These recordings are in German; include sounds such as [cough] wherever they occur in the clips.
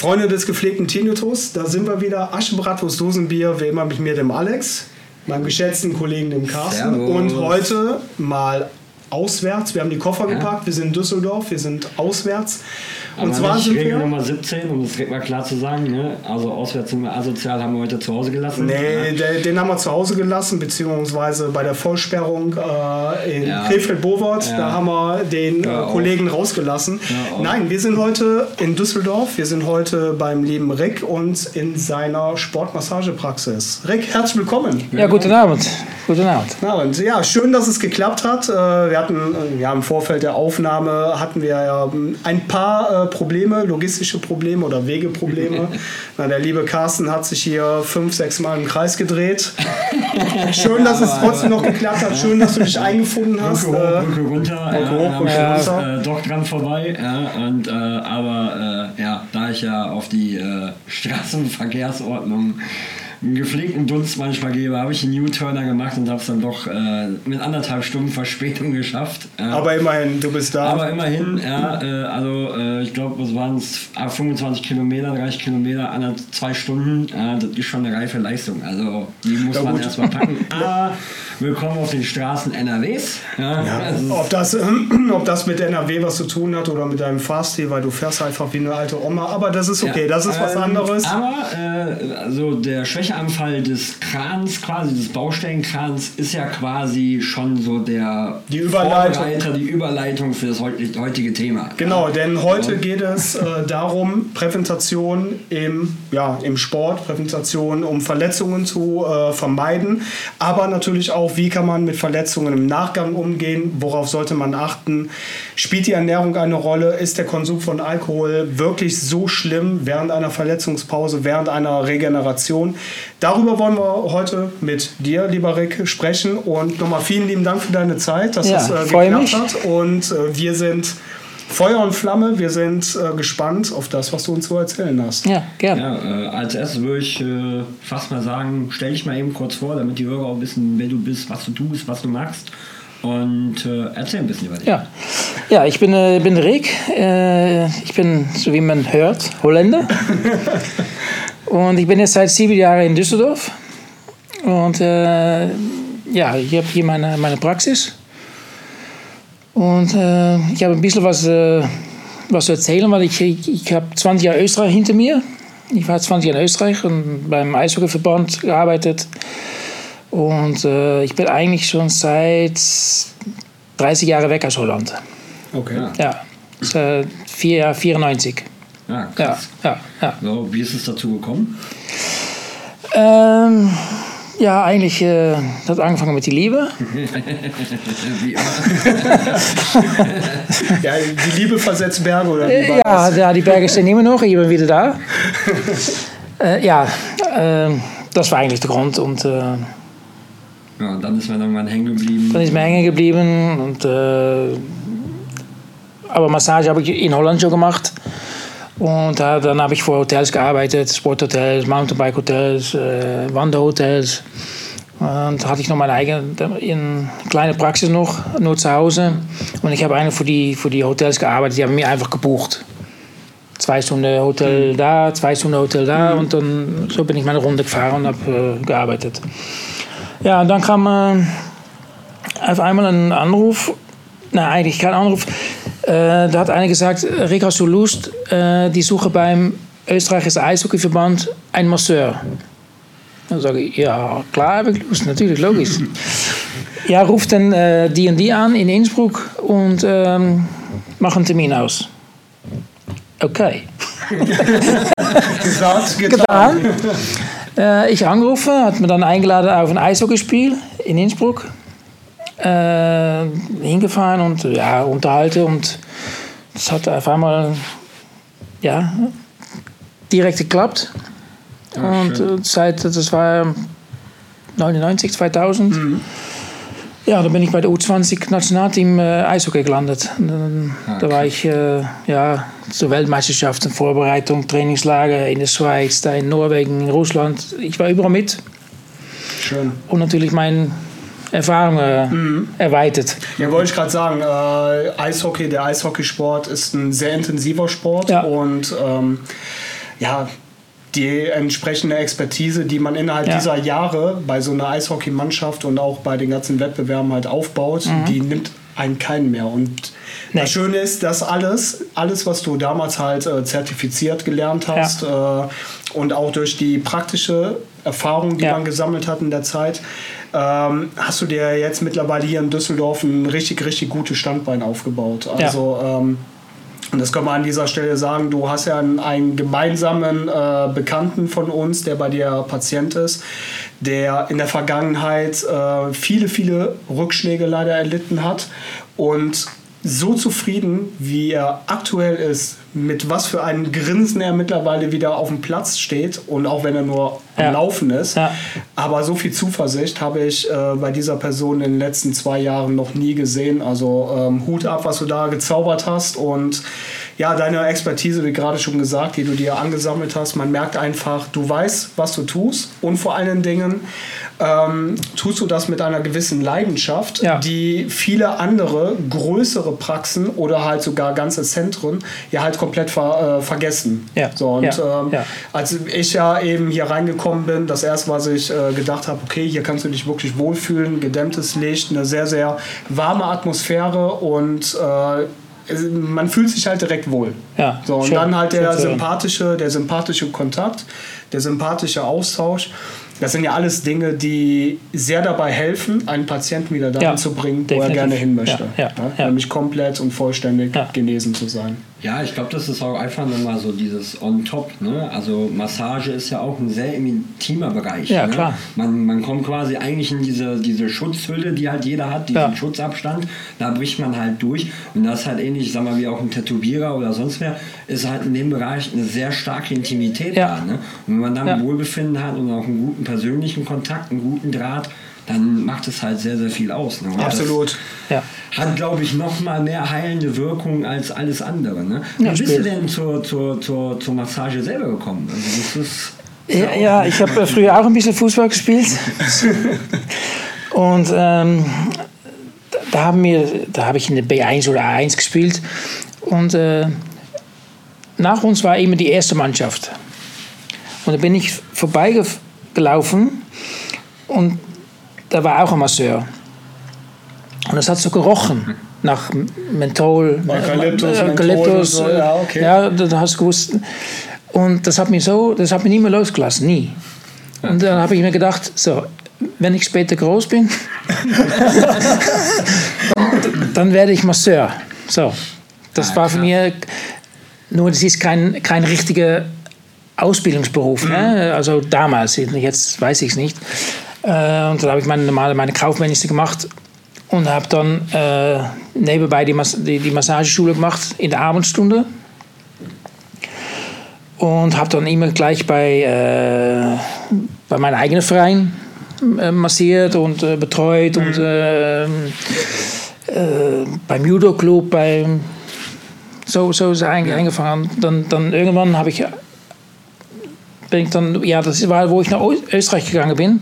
Freunde des gepflegten Tinnitus, da sind wir wieder. Aschenbratwurst, Dosenbier, wie immer mit mir, dem Alex, meinem geschätzten Kollegen, dem Carsten. Servus. Und heute mal auswärts. Wir haben die Koffer Ja. gepackt, wir sind in Düsseldorf, wir sind auswärts. Und zwar nicht sind Regel wir. Nummer 17, um das mal klar zu sagen. Ne? Also auswärts sind wir asozial, haben wir heute zu Hause gelassen. Nee, den, den haben wir zu Hause gelassen, beziehungsweise bei der Vollsperrung äh, in Ja. Krefeld-Bowort, Ja. da haben wir den Hör äh. Kollegen rausgelassen. Hör auf. Nein, wir sind heute in Düsseldorf, wir sind heute beim lieben Rick und in seiner Sportmassagepraxis. Rick, herzlich willkommen. Ja, guten Abend. Guten Abend. Na und ja, schön, dass es geklappt hat. Äh, Wir hatten äh, ja im Vorfeld der Aufnahme hatten wir ja ähm, ein paar äh, Probleme, logistische Probleme oder Wegeprobleme. [laughs] Na, der liebe Carsten hat sich hier fünf, sechs Mal im Kreis gedreht. [laughs] Schön, dass es trotzdem noch geklappt hat. Schön, dass du dich eingefunden hast. Brücke hoch, Äh, Brücke runter. Brücke hoch, Brücke runter. Äh, doch dran vorbei. Ja, und, äh, aber äh, ja, da ich ja auf die äh, Straßenverkehrsordnung einen gepflegten Dunst manchmal gebe, habe ich einen U-Turner gemacht und habe es dann doch äh, mit anderthalb Stunden Verspätung geschafft. Ja. Aber immerhin, du bist da. Aber immerhin, ja, äh, also äh, ich glaube, es waren es 25 Kilometer, 30 Kilometer, anderthalb, zwei Stunden. Ja, das ist schon eine reife Leistung. Also die muss Ja, man erstmal packen. [laughs] Aber willkommen auf den Straßen NRWs. Ja, also, ob das, [clears throat] ob das mit NRW was zu tun hat oder mit deinem Fahrstil, weil du fährst einfach wie eine alte Oma. Aber das ist okay, ja, das ist was ähm, anderes. Aber äh, also der Schwächeanfall des Krans, quasi des Baustellenkrans, ist ja quasi schon so der Die Überleitung. Die Überleitung für das heut- heutige Thema. Genau, Ja. denn heute geht es äh, darum, Präventation im, ja, im Sport, Präventation, um Verletzungen zu äh, vermeiden, aber natürlich auch, wie kann man mit Verletzungen im Nachgang umgehen, worauf sollte man achten, spielt die Ernährung eine Rolle, ist der Konsum von Alkohol wirklich so schlimm während einer Verletzungspause, während einer Regeneration. Darüber wollen wir heute mit dir, lieber Rick, sprechen und nochmal vielen lieben Dank für deine Zeit, dass Ja, das äh, freue geklappt mich. hat und äh, wir sind Feuer und Flamme. Wir sind äh, gespannt auf das, was du uns zu erzählen hast. Ja, gerne. Ja, äh, als erstes würde ich äh, fast mal sagen, stell dich mal eben kurz vor, damit die Hörer auch wissen, wer du bist, was du tust, was du machst. Und äh, erzähl ein bisschen über dich. Ja, ja ich bin, äh, bin Rick. Äh, ich bin, so wie man hört, Holländer. [laughs] Und ich bin jetzt seit sieben Jahren in Düsseldorf. Und äh, ja, ich habe hier meine, meine Praxis. Und äh, ich habe ein bisschen was, äh, was zu erzählen, weil ich, ich, ich habe 20 Jahre Österreich hinter mir. Ich war 20 Jahre in Österreich und beim Eishockeyverband gearbeitet. Und äh, ich bin eigentlich schon seit 30 Jahren weg aus Holland. Okay. Ja, Ja, Jahre 94. ja Ja, krass. ja, ja. So, wie ist es dazu gekommen? Ähm, ja, eigentlich äh, hat angefangen mit die Liebe. [laughs] Wie immer. [laughs] Ja, die Liebe versetzt Berge oder wie Äh, ja, ja, die Berge stehen immer noch, ich bin wieder da. [laughs] äh, ja, äh, das war eigentlich der Grund. Und äh, Ja, und dann ist man irgendwann hängen geblieben. dann ist mir hängen geblieben. Und, äh, aber Massage habe ich in Holland schon gemacht. Und äh, dann habe ich für Hotels gearbeitet, Sporthotels, Mountainbike-Hotels, äh, Wanderhotels. Und hatte ich noch meine eigene in kleine Praxis noch, nur zu Hause. Und ich habe eigentlich für die, für die Hotels gearbeitet, die haben mir einfach gebucht. Zwei Stunden Hotel da, zwei Stunden Hotel da. Und dann so bin ich meine Runde gefahren und habe äh, gearbeitet. Ja, und dann kam äh, auf einmal ein Anruf. Nein, eigentlich kein Anruf. Äh, da hat einer gesagt, Rick, hast du Lust? Äh, die suchen beim österreichischen Eishockeyverband einen Masseur. Dann sage ich, ja, klar habe ich Lust, natürlich, logisch. ja, ruft dann äh, die und die an in Innsbruck und ähm, mach einen Termin aus. Okay. Gesagt, [laughs] getan. getan. Äh, ich angerufen, hat mir dann eingeladen auf ein Eishockeyspiel in Innsbruck. Äh, hingefahren und ja, unterhalten und es hat auf einmal ja, direkt geklappt. und schön. äh, seit, das war 99, 2000. Ja, dann bin ich bei der U20 Nationalteam äh, Eishockey gelandet. Dann, Ah, da war ich äh, ja, zur Weltmeisterschaften, Vorbereitung, Trainingslager in der Schweiz, da in Norwegen, in Russland. Ich war überall mit Schön. und natürlich meine Erfahrung äh, erweitert. Ja, wollte ich gerade sagen, äh, Eishockey, der Eishockeysport ist ein sehr intensiver Sport Ja. und ähm, ja, die entsprechende Expertise, die man innerhalb Ja. dieser Jahre bei so einer Eishockeymannschaft und auch bei den ganzen Wettbewerben halt aufbaut, die nimmt einen keinen mehr. Und Mhm. Nee. das Schöne ist, dass alles, alles, was du damals halt äh, zertifiziert gelernt hast äh, und auch durch die praktische Erfahrung, die Ja. man gesammelt hat in der Zeit, ähm, hast du dir jetzt mittlerweile hier in Düsseldorf ein richtig, richtig gutes Standbein aufgebaut. Also ähm, und das kann man an dieser Stelle sagen, du hast ja einen, einen gemeinsamen äh, Bekannten von uns, der bei dir Patient ist, der in der Vergangenheit äh, viele, viele Rückschläge leider erlitten hat und so zufrieden, wie er aktuell ist, mit was für einem Grinsen er mittlerweile wieder auf dem Platz steht und auch wenn er nur Ja. am Laufen ist. Ja. Aber so viel Zuversicht habe ich äh, bei dieser Person in den letzten zwei Jahren noch nie gesehen. Also ähm, Hut ab, was du da gezaubert hast und ja, deine Expertise, wie gerade schon gesagt, die du dir angesammelt hast, man merkt einfach, du weißt, was du tust und vor allen Dingen ähm, tust du das mit einer gewissen Leidenschaft, Ja. die viele andere größere Praxen oder halt sogar ganze Zentren ja halt komplett ver, äh, vergessen. Ja. So, und Ja. Ähm, Ja. als ich ja eben hier reingekommen bin, das erste, was ich äh, gedacht habe, okay, hier kannst du dich wirklich wohlfühlen, gedämmtes Licht, eine sehr, sehr warme Atmosphäre und äh, man fühlt sich halt direkt wohl. Ja, So, und schön. dann halt der sympathische, der sympathische Kontakt, der sympathische Austausch. Das sind ja alles Dinge, die sehr dabei helfen, einen Patienten wieder dahin Ja, zu bringen, wo er gerne hin möchte. Ja, ja. Nämlich komplett und vollständig genesen zu sein. Ja, ich glaube, das ist auch einfach nochmal so dieses on top. Ne? Also Massage ist ja auch ein sehr intimer Bereich. Ja, ne? klar. Man, man kommt quasi eigentlich in diese, diese Schutzhülle, die halt jeder hat, diesen Ja. Schutzabstand. Da bricht man halt durch. Und das ist halt ähnlich, ich sag mal, wie auch ein Tätowierer oder sonst wer, ist halt in dem Bereich eine sehr starke Intimität Ja. da. Ne? Und wenn man dann Ja. Wohlbefinden hat und auch einen guten persönlichen Kontakt, einen guten Draht, dann macht es halt sehr, sehr viel aus. Ne? Absolut. Ja. hat, glaube ich, noch mal mehr heilende Wirkung als alles andere. Ne? Wie Ja, bist spielt. du denn zur, zur, zur, zur Massage selber gekommen? Also das ist Ja, ja, ich habe früher auch ein bisschen Fußball gespielt. [laughs] Und ähm, da- da haben wir, da habe ich in der B1 oder A1 gespielt. Und äh, nach uns war immer die erste Mannschaft. Und da bin ich vorbeigelaufen und da war auch ein Masseur. Und es hat so gerochen nach Menthol, Eukalyptus, äh, Eukalyptus, so, ja, okay. ja, das hast du gewusst. Und das hat mich so, das hat mich nie mehr losgelassen, nie. Und dann habe ich mir gedacht, so, wenn ich später groß bin, [laughs] dann werde ich Masseur. So, das Ah, war für mir, nur das ist kein, kein richtiger Ausbildungsberuf. Ne? Also damals, jetzt weiß ich es nicht. Äh, und dann habe ich meine normale meine Kaufmännische gemacht und habe dann äh, nebenbei die, Mas die, die Massageschule gemacht in der Abendstunde. Und habe dann immer gleich bei, äh, bei meinem eigenen Verein äh, massiert und äh, betreut und äh, äh, beim Judo-Club, beim so, so ist es eigentlich angefangen. Dann, dann irgendwann habe ich, bin ich dann, ja, das war, wo ich nach Österreich gegangen bin.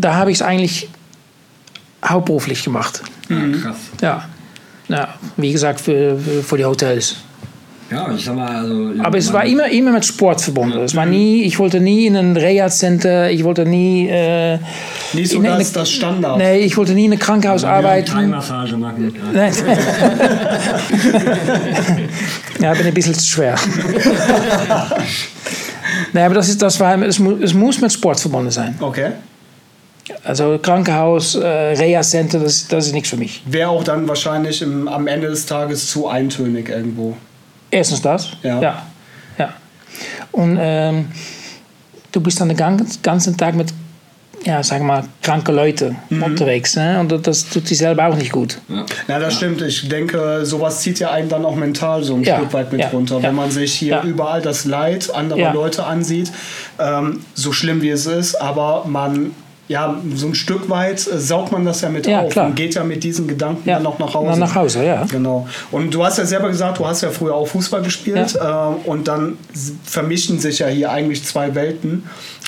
Da habe ich es eigentlich hauptberuflich gemacht. ja, krass. Ja, ja wie gesagt, für, für, die Hotels. Ja, ich sag mal, also. Aber es war immer, immer mit Sport verbunden. Es war nie, ich wollte nie in ein Reha-Center, ich wollte nie. Äh, Nicht so in eine- das, das Standard. Nee, ich wollte nie in einem Krankenhaus will arbeiten. Thai-Massage machen. Ja. Nein. [laughs] ja, bin ein bisschen zu schwer. [laughs] nee, aber das, ist, das war, es, mu- es muss mit Sport verbunden sein. Okay. Also Krankenhaus, äh, Reha-Center, das, das ist nichts für mich. Wäre auch dann wahrscheinlich im, am Ende des Tages zu eintönig irgendwo. Erstens das. Ja. ja. ja. Und ähm, du bist dann den ganz- ganzen Tag mit, ja, sag mal, kranke Leute Mhm. unterwegs. Ne? Und das tut sich selber auch nicht gut. Ja. Na, das stimmt. Ich denke, sowas zieht ja einen dann auch mental so ein Ja, Stück weit mit ja, runter. ja. Wenn man sich hier Ja. überall das Leid anderer Ja. Leute ansieht, ähm, so schlimm wie es ist, aber man, ja, so ein Stück weit äh, saugt man das ja mit Ja, auf klar. und geht ja mit diesen Gedanken Ja. dann noch nach Hause. Dann nach Hause, ja. Genau. Und du hast ja selber gesagt, du hast ja früher auch Fußball gespielt äh, und dann vermischen sich ja hier eigentlich zwei Welten,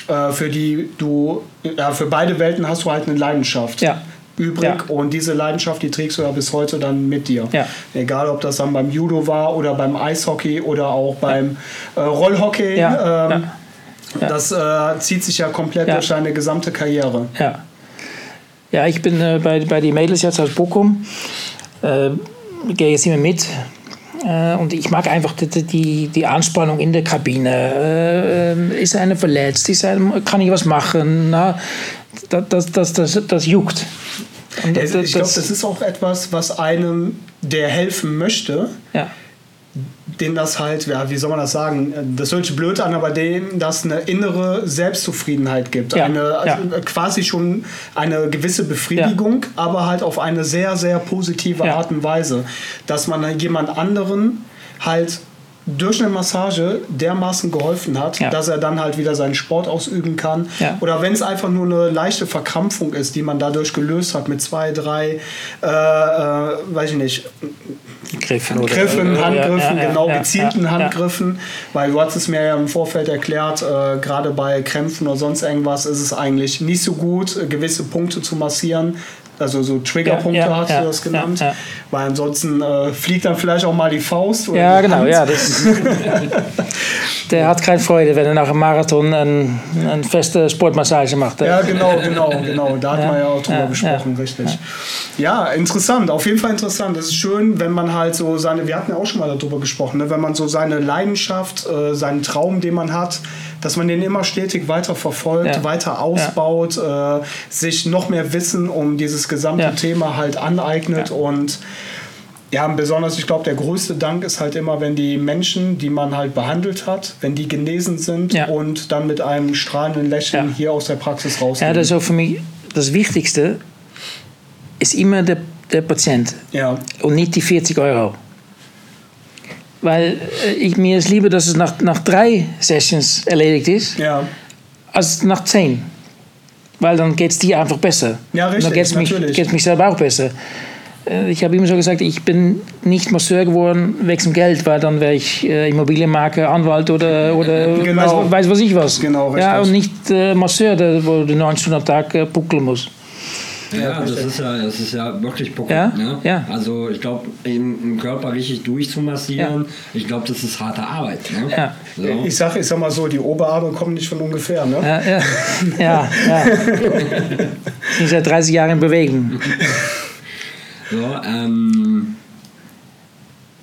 äh, für die du, ja, für beide Welten hast du halt eine Leidenschaft. Ja. übrig Ja. und diese Leidenschaft, die trägst du ja bis heute dann mit dir. Ja. Egal, ob das dann beim Judo war oder beim Eishockey oder auch beim äh, Rollhockey. Ja, Das äh, zieht sich ja komplett Ja. durch deine gesamte Karriere. Ja. Ja, ich bin äh, bei, bei den Mädels jetzt aus Bochum. Äh, gehe jetzt immer mit. Äh, und ich mag einfach die, die, die Anspannung in der Kabine. Äh, äh, ist einer verletzt? Ist einer, kann ich was machen? Na, das, das, das, das, das juckt. Und Ich glaube, das- das ist auch etwas, was einem, der helfen möchte, ja. Dem das halt, ja, wie soll man das sagen, das hört sich blöd an, aber dem das eine innere Selbstzufriedenheit gibt. Ja, Eine, also ja. quasi schon eine gewisse Befriedigung, aber halt auf eine sehr, sehr positive Ja. Art und Weise. Dass man jemand anderen halt durch eine Massage dermaßen geholfen hat, Ja. dass er dann halt wieder seinen Sport ausüben kann. Ja. Oder wenn es einfach nur eine leichte Verkrampfung ist, die man dadurch gelöst hat mit zwei, drei, äh, äh, weiß ich nicht, Griffen oder Griffen, Ja, Handgriffen, ja, genau gezielten. Handgriffen, weil du hast es mir ja im Vorfeld erklärt, äh, gerade bei Krämpfen oder sonst irgendwas ist es eigentlich nicht so gut, gewisse Punkte zu massieren. Also so Triggerpunkte Ja, ja, hast ja, du das genannt, ja, weil ansonsten äh, fliegt dann vielleicht auch mal die Faust. Oder Ja, genau. Hand. Ja, [laughs] der hat keine Freude, wenn er nach einem Marathon eine, eine feste Sportmassage macht. Ja, genau, genau, genau. Da hat man ja auch drüber gesprochen, ja. richtig. Ja. interessant, auf jeden Fall interessant. Es ist schön, wenn man halt so seine, wir hatten ja auch schon mal darüber gesprochen, ne? wenn man so seine Leidenschaft, äh, seinen Traum, den man hat, dass man den immer stetig weiter verfolgt, Ja. weiter ausbaut, äh, sich noch mehr Wissen um dieses gesamte. Thema halt aneignet und ja, besonders, ich glaube, der größte Dank ist halt immer, wenn die Menschen, die man halt behandelt hat, wenn die genesen sind Ja. und dann mit einem strahlenden Lächeln Ja. hier aus der Praxis rausgehen. Ja, das ist auch für mich das Wichtigste, ist immer der, der Patient Ja, und nicht die 40 Euro. Weil äh, ich, mir ist lieber, dass es nach, nach drei Sessions erledigt ist, ja, als nach zehn. Weil dann geht es dir einfach besser. Ja, richtig, Und dann geht es mich, geht's mich selber auch besser. Äh, Ich habe immer so gesagt, ich bin nicht Masseur geworden wegen dem Geld, weil dann wäre ich äh, Immobilienmakler, Anwalt oder, oder Genau. weiß, weiß was ich was. Genau, ja, richtig. und nicht äh, Masseur, der, wo du 9 Stunden am Tag äh, puckeln musst. Ja, das ist ja, das ist ja wirklich Puckel. Ja, Ne? ja. Also ich glaube, den Körper richtig durchzumassieren, ich glaube, das ist harte Arbeit. Ne? Ja. So. ich sag, ich sag mal so, die Oberarme kommen nicht von ungefähr, ne? Ja, ja, ja. ja. [laughs] Sie sind seit 30 Jahren in Bewegung. So, ähm,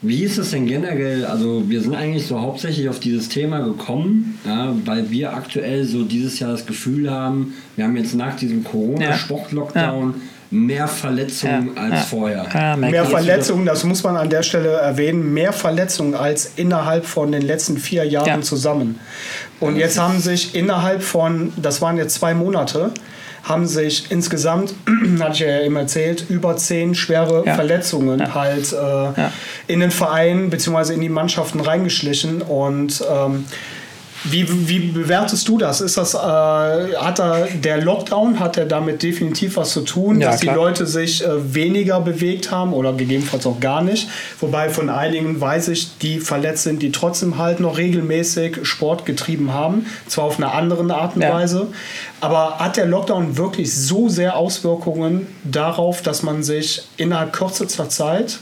wie ist es denn generell? Also, wir sind eigentlich so hauptsächlich auf dieses Thema gekommen, ja, weil wir aktuell so dieses Jahr das Gefühl haben, wir haben jetzt nach diesem Corona-Sport-Lockdown mehr Verletzungen Ja, als ja. vorher. Ja, Mehr. Verletzungen, das muss man an der Stelle erwähnen, mehr Verletzungen als innerhalb von den letzten vier Jahren Ja. zusammen. Und jetzt haben sich innerhalb von, das waren jetzt zwei Monate, haben sich insgesamt, [clears throat] hatte ich ja eben erzählt, über zehn schwere Ja. Verletzungen halt äh, in den Verein bzw. in die Mannschaften reingeschlichen. Und ähm, wie, wie bewertest du das? Ist das äh, hat da der Lockdown hat er damit definitiv was zu tun, Ja, dass klar. die Leute sich äh, weniger bewegt haben oder gegebenenfalls auch gar nicht. Wobei von einigen weiß ich, die verletzt sind, die trotzdem halt noch regelmäßig Sport getrieben haben, zwar auf eine andere Art und Ja. Weise. Aber hat der Lockdown wirklich so sehr Auswirkungen darauf, dass man sich innerhalb kürzester Zeit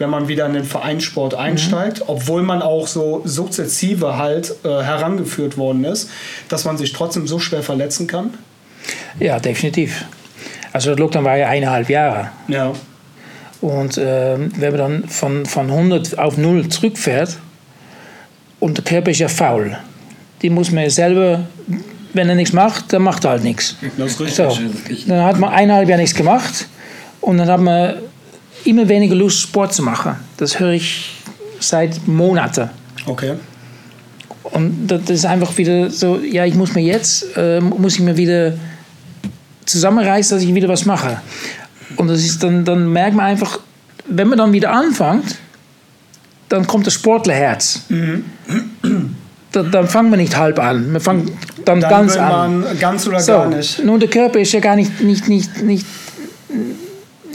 wenn man wieder in den Vereinssport einsteigt, obwohl man auch so sukzessive halt äh, herangeführt worden ist, dass man sich trotzdem so schwer verletzen kann? Ja, definitiv. Also das Lockdown war ja eineinhalb Jahre. Ja. Und äh, wenn man dann von, von 100 auf 0 zurückfährt und der Körper ist ja faul. Die muss man ja selber, wenn er nichts macht, dann macht er halt nichts. Das ist richtig. So, das ist richtig. dann hat man eineinhalb Jahre nichts gemacht und dann hat man immer weniger Lust, Sport zu machen. Das höre ich seit Monaten. Okay. Und das ist einfach wieder so, ja, ich muss mir jetzt, äh, muss ich mir wieder zusammenreißen, dass ich wieder was mache. Und das ist dann, dann merkt man einfach, wenn man dann wieder anfängt, dann kommt das Sportlerherz. Dann, dann fangen wir nicht halb an, wir fangen dann, Dann ganz an. ganz oder So, gar nicht. Nun, der Körper ist ja gar nicht, nicht, nicht, nicht,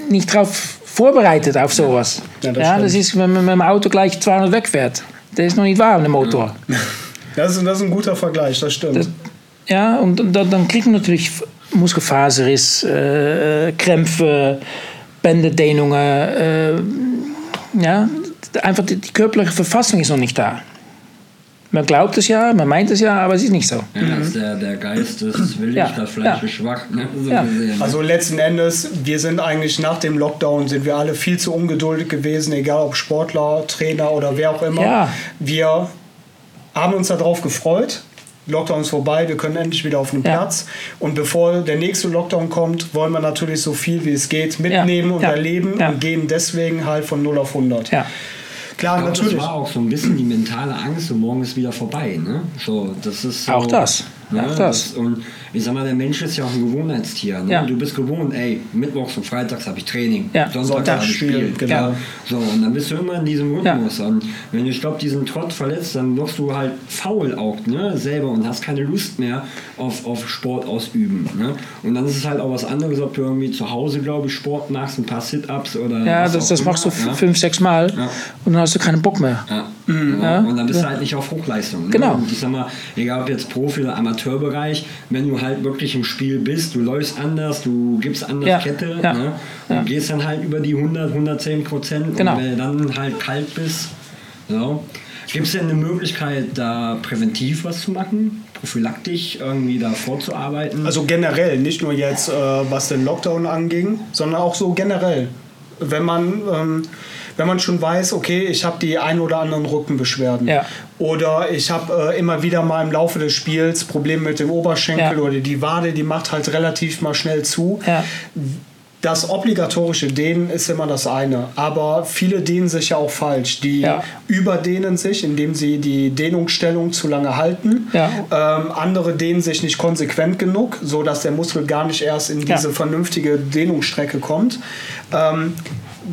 nicht darauf vorbereitet auf sowas. Ja, Ja, das das, stimmt. ist, wenn man mit dem Auto gleich 200 wegfährt. Der ist noch nicht warm, der Motor. Das ist, das ist ein guter Vergleich, das stimmt. Das- Ja, und, und dann, dann kriegt man natürlich Muskelfaserriss, äh, Krämpfe, Bänderdehnungen. Äh, ja, einfach die, die körperliche Verfassung ist noch nicht da. Man glaubt es ja, man meint es ja, aber es ist nicht so. Ja, mhm. der, der Geist ist willig, Ja, das Fleisch ja. ist schwach. Ne? So Ja. gesehen. Also letzten Endes, wir sind eigentlich nach dem Lockdown, sind wir alle viel zu ungeduldig gewesen, egal ob Sportler, Trainer oder wer auch immer. Ja. Wir haben uns darauf gefreut. Lockdown ist vorbei, wir können endlich wieder auf den Ja. Platz. Und bevor der nächste Lockdown kommt, wollen wir natürlich so viel wie es geht mitnehmen und Ja. erleben Ja. und gehen deswegen halt von 0 auf 100. Klar, glaub, natürlich. Das war auch so ein bisschen die mentale Angst, so morgen ist wieder vorbei. Ne? So, das ist so, Auch das. Ne? Auch das. Und ich sag mal, der Mensch ist ja auch ein Gewohnheitstier. Ne? Ja. Du bist gewohnt, ey, mittwochs und freitags habe ich Training, Ja. sonntags habe ich Sonntagsspiel, Spiel. genau. So, und dann bist du immer in diesem Rhythmus. Und wenn du, ich glaube, diesen Trott verletzt, dann wirst du halt faul auch ne? selber und hast keine Lust mehr auf, auf Sport ausüben. Ne? Und dann ist es halt auch was anderes, ob du irgendwie zu Hause, glaube ich, Sport machst, ein paar Sit-Ups oder Ja, was das, auch das immer, machst du ja? fünf, sechs Mal Ja. und dann hast du keinen Bock mehr. Ja. genau. Ja. Und dann bist du halt nicht auf Hochleistung. Ne? Genau. Und ich sag mal, egal ob jetzt Profi- oder Amateurbereich, wenn du halt wirklich im Spiel bist, du läufst anders, du gibst anders Ja. Kette, Ja. ne? Ja. und gehst dann halt über die 100, 110 Prozent. Genau. Und wenn du dann halt kalt bist, so. gibt es denn eine Möglichkeit, da präventiv was zu machen? Prophylaktisch irgendwie da vorzuarbeiten? Also generell, nicht nur jetzt, äh, was den Lockdown anging, sondern auch so generell. Wenn man, ähm, wenn man schon weiß, okay, ich habe die ein oder anderen Rückenbeschwerden Ja. oder ich habe äh, immer wieder mal im Laufe des Spiels Probleme mit dem Oberschenkel Ja. oder die Wade, die macht halt relativ mal schnell zu. Ja. Das obligatorische Dehnen ist immer das eine, aber viele dehnen sich ja auch falsch. Die Ja. überdehnen sich, indem sie die Dehnungsstellung zu lange halten. Ja. Ähm, andere dehnen sich nicht konsequent genug, so dass der Muskel gar nicht erst in Ja. diese vernünftige Dehnungsstrecke kommt. Ähm,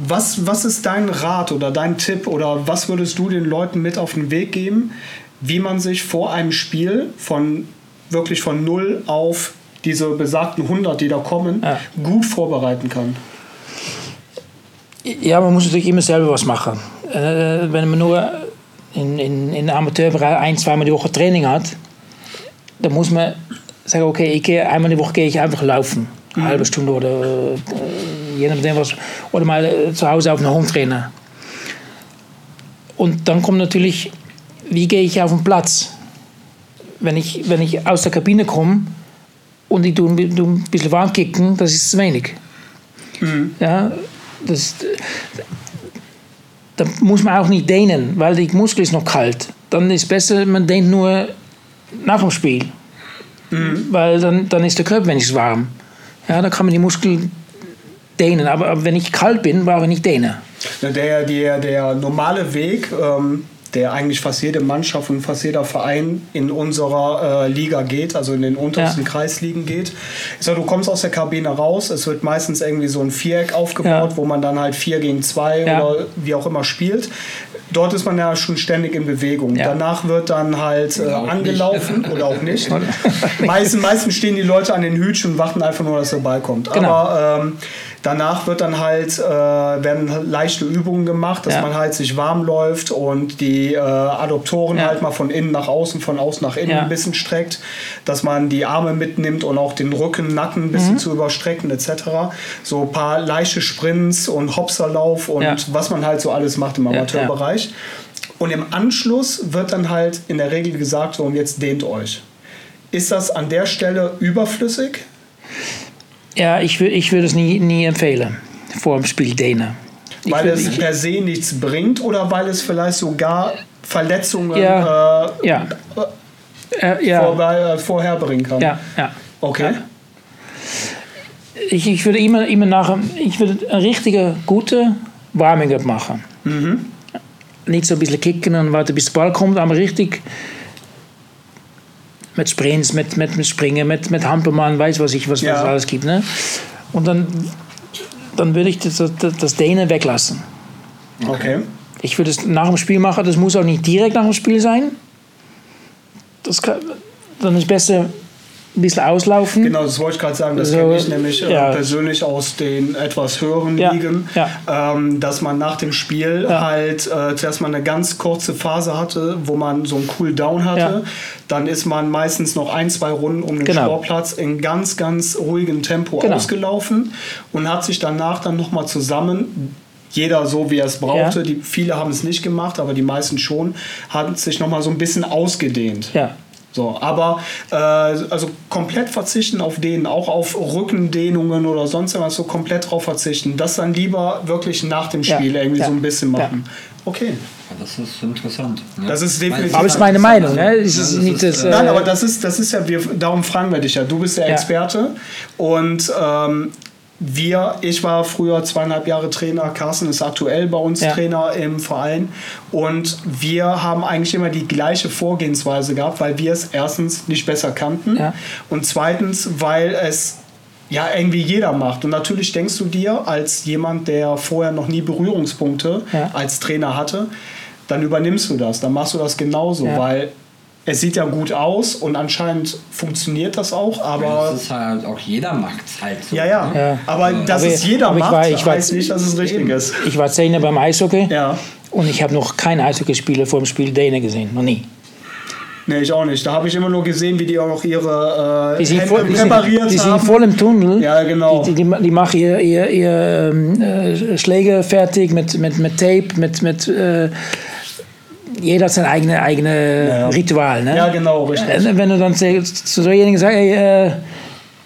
was, was ist dein Rat oder dein Tipp oder was würdest du den Leuten mit auf den Weg geben, wie man sich vor einem Spiel von wirklich von 0 auf diese besagten 100, die da kommen, Ja. gut vorbereiten kann? Ja, man muss natürlich immer selber was machen. Äh, wenn man nur in, in, in Amateurbereich ein, zweimal die Woche Training hat, dann muss man sagen, okay, ich gehe, einmal die Woche gehe ich einfach laufen. Eine halbe Stunde oder äh, je nachdem was. Oder mal äh, zu Hause auf einen Hometrainer. Und dann kommt natürlich, wie gehe ich auf den Platz? Wenn ich, wenn ich aus der Kabine komme und ich tue ein tue ein bisschen warm kicken, das ist zu wenig. Ja, das, da muss man auch nicht dehnen, weil die Muskel ist noch kalt. Dann ist es besser, man dehnt nur nach dem Spiel. Weil dann, dann ist der Körper wenigstens warm. Ja, dann kann man die Muskeln dehnen. Aber, aber wenn ich kalt bin, brauche ich nicht dehnen. Der, der, der normale Weg, ähm, der eigentlich fast jede Mannschaft und fast jeder Verein in unserer äh, Liga geht, also in den untersten Ja. Kreisligen geht, ist ja, du kommst aus der Kabine raus, es wird meistens irgendwie so ein Viereck aufgebaut, Ja. wo man dann halt 4 gegen 2 Ja. oder wie auch immer spielt. Dort ist man ja schon ständig in Bewegung. Ja. Danach wird dann halt äh, angelaufen oder auch nicht. [laughs] meistens, meistens stehen die Leute an den Hütchen und warten einfach nur, dass er beikommt. Genau. Aber ähm, danach wird dann halt, äh, werden leichte Übungen gemacht, dass Ja. man halt sich warm läuft und die äh, Adoptoren Ja. halt mal von innen nach außen, von außen nach innen Ja. ein bisschen streckt, dass man die Arme mitnimmt und auch den Rücken, Nacken ein bisschen Mhm. zu überstrecken etc. So ein paar leichte Sprints und Hopserlauf und was man halt so alles macht im Amateurbereich. Und im Anschluss wird dann halt in der Regel gesagt, so und jetzt dehnt euch. Ist das an der Stelle überflüssig? Ja, ich, ich würde es nie, nie empfehlen, vor dem Spiel. Ich Weil es ich- per se nichts bringt oder weil es vielleicht sogar Verletzungen Ja. äh, Ja. Äh, ja. vorbei, äh, vorherbringen kann? Ja, ja. Okay. Ja. Ich, ich würde immer, immer nach, ich würde eine richtige, gute Warming-up machen. Nicht so ein bisschen kicken und warten, bis der Ball kommt, aber richtig mit Sprints, mit, mit, mit Springen, mit, mit Hampelmann, weiß was ich, was, was Ja. es alles gibt. Ne? Und dann, dann würde ich das, das, das Dehnen weglassen. Okay. Ich würde es nach dem Spiel machen, das muss auch nicht direkt nach dem Spiel sein. Das kann, dann ist besser ein bisschen auslaufen. Genau, das wollte ich gerade sagen. Das So, kenne ich nämlich äh, ja. persönlich aus den etwas höheren Ja, Ligen, ja. Ähm, dass man nach dem Spiel halt äh, zuerst mal eine ganz kurze Phase hatte, wo man so einen Cool-Down hatte. Dann ist man meistens noch ein, zwei Runden um den Genau. Sportplatz in ganz, ganz ruhigem Tempo Genau. ausgelaufen und hat sich danach dann nochmal zusammen jeder so, wie er es brauchte. Ja. Die, viele haben es nicht gemacht, aber die meisten schon, hat sich nochmal so ein bisschen ausgedehnt. Ja. So, aber äh, also komplett verzichten auf den, auch auf Rückendehnungen oder sonst irgendwas, so komplett drauf verzichten. Das dann lieber wirklich nach dem Ja, Spiel irgendwie ja, so ein bisschen ja. machen. Okay. Das ist interessant. ne? Das ist definitiv- Aber ist meine Meinung, ne? Ja, ist das nicht ist, das. äh, äh, Nein, aber das ist, das ist ja, wir, darum fragen wir dich ja. Du bist der Ja. Experte und ähm, wir, ich war früher zweieinhalb Jahre Trainer, Carsten ist aktuell bei uns Ja. Trainer im Verein und wir haben eigentlich immer die gleiche Vorgehensweise gehabt, weil wir es erstens nicht besser kannten Ja. und zweitens, weil es ja irgendwie jeder macht. Und natürlich denkst du dir als jemand, der vorher noch nie Berührungspunkte Ja. als Trainer hatte, dann übernimmst du das, dann machst du das genauso, weil es sieht ja gut aus und anscheinend funktioniert das auch, aber das ist halt auch jeder macht halt so. ja, ja, Ja. aber dass Aber- es jeder ich macht, war- ich war- heißt nicht, dass es richtig ist. Ich war Trainer beim Eishockey Ja, und ich habe noch keinen Eishockeyspieler vor dem Spiel Däne gesehen. Noch nie. nee, ich auch nicht. Da habe ich immer nur gesehen, wie die auch noch ihre äh, Die sind, Hände voll, die, sind, präpariert die sind haben. voll im Tunnel. Ja, genau. Die, die, die, die machen ihr, ihr, ihr ähm, äh, Schläge fertig mit, mit, mit Tape, mit, mit äh, jeder hat sein eigene, eigene Ja. Ritual. Ne? Ja, genau, richtig. Und wenn du dann zu zu so jemandem sagst, ey, äh,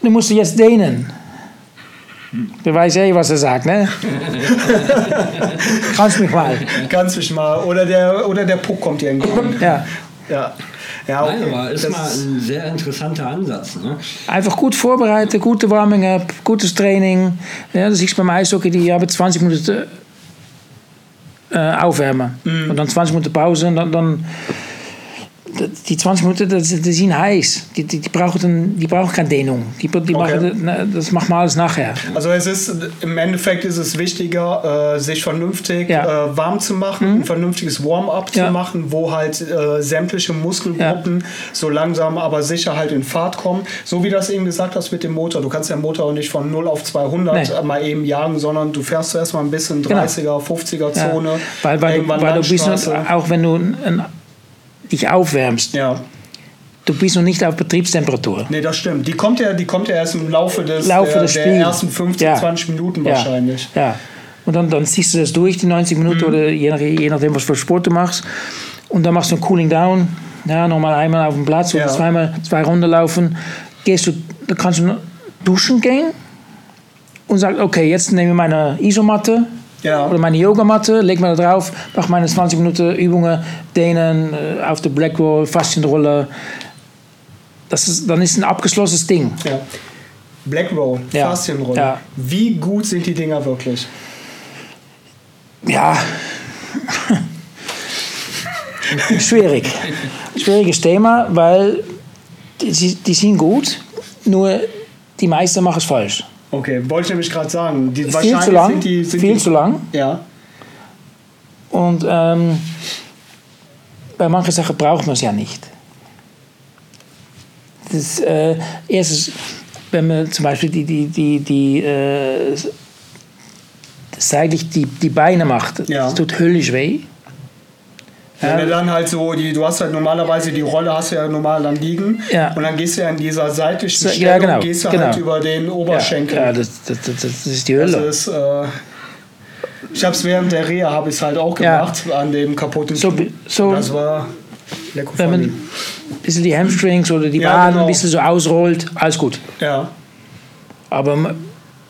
du musst jetzt dehnen. Du weißt eh, was er sagt, ne? [laughs] Kannst mich mal. Ganz mich mal. Oder der, oder der Puck kommt dir entgegen. Ja. Ja. Ja, okay. Nein, aber ist Das mal ein sehr interessanter Ansatz. Ne? Einfach gut vorbereiten, gute Warming-up, gutes Training. Ja, das siehst du beim Eishockey, die haben 20 Minuten äh, aufwärmen. Und dann 20 Minuten Pause und dann, dann die 20 Minuten, das, die sind heiß. Die, die, die, brauchen, die brauchen keine Dehnung. Die, die Okay. machen, das- macht man alles nachher. Also es ist im Endeffekt ist es wichtiger, äh, sich vernünftig Ja. Mhm. äh, warm zu machen, ein vernünftiges Warm-up zu Ja. machen, wo halt äh, sämtliche Muskelgruppen so langsam aber sicher halt in Fahrt kommen. So wie das eben gesagt hast mit dem Motor. Du kannst den Motor auch nicht von 0 auf 200 Nee. Genau. mal eben jagen, sondern du fährst zuerst mal ein bisschen 30er, 50er Ja. Zone. Weil, weil, du, weil du bist auch wenn du ein, dich aufwärmst, Ja, du bist noch nicht auf Betriebstemperatur. nee, das stimmt. Die kommt ja, die kommt ja erst im Laufe des, Laufe der, des der Spiels. ersten 15, Ja. 20 Minuten Ja. wahrscheinlich. Ja. Und dann, dann ziehst du das durch, die 90 Minuten, oder je, nach, je nachdem, was für Sport du machst. Und dann machst du ein Cooling Down. Ja, nochmal einmal auf dem Platz oder zweimal zwei Runden laufen. Gehst du, dann kannst du duschen gehen und sagst, okay, jetzt nehme ich meine Isomatte Ja. oder meine Yogamatte, leg mir da drauf, mach meine 20 Minuten Übungen, dehnen, äh, auf der Blackwall, Faszienrolle. Das ist, dann ist ein abgeschlossenes Ding. Ja. Black Roll, Ja. Faszienrolle. Ja. Wie gut sind die Dinger wirklich? Ja. [laughs] Schwierig. Schwieriges Thema, weil die, die sind gut, nur die meisten machen es falsch. Okay, wollte ich nämlich gerade sagen. Die, Viel zu lang. sind die, sind viel die, zu lang. Ja, Und ähm, bei manchen Sachen braucht man es ja nicht. Das, äh, erstens, wenn man zum Beispiel die, die, die, die äh, seitlich die, die Beine macht, Ja. das tut höllisch weh. Wenn du dann halt so, die, du hast halt normalerweise die Rolle hast du ja normal dann liegen Ja. und dann gehst du ja in dieser seitlichen So, ja, Stellung, genau, gehst du genau. halt über den Oberschenkel. Ja, das, das, das, das ist die Das Hölle. ist, äh, ich habe es während der Reha habe ich halt auch Ja. gemacht an dem kaputten So, so Das war lecker wenn man ein bisschen die Hamstrings oder die Ja, Waden genau. ein bisschen so ausrollt, alles gut. Ja, Aber man,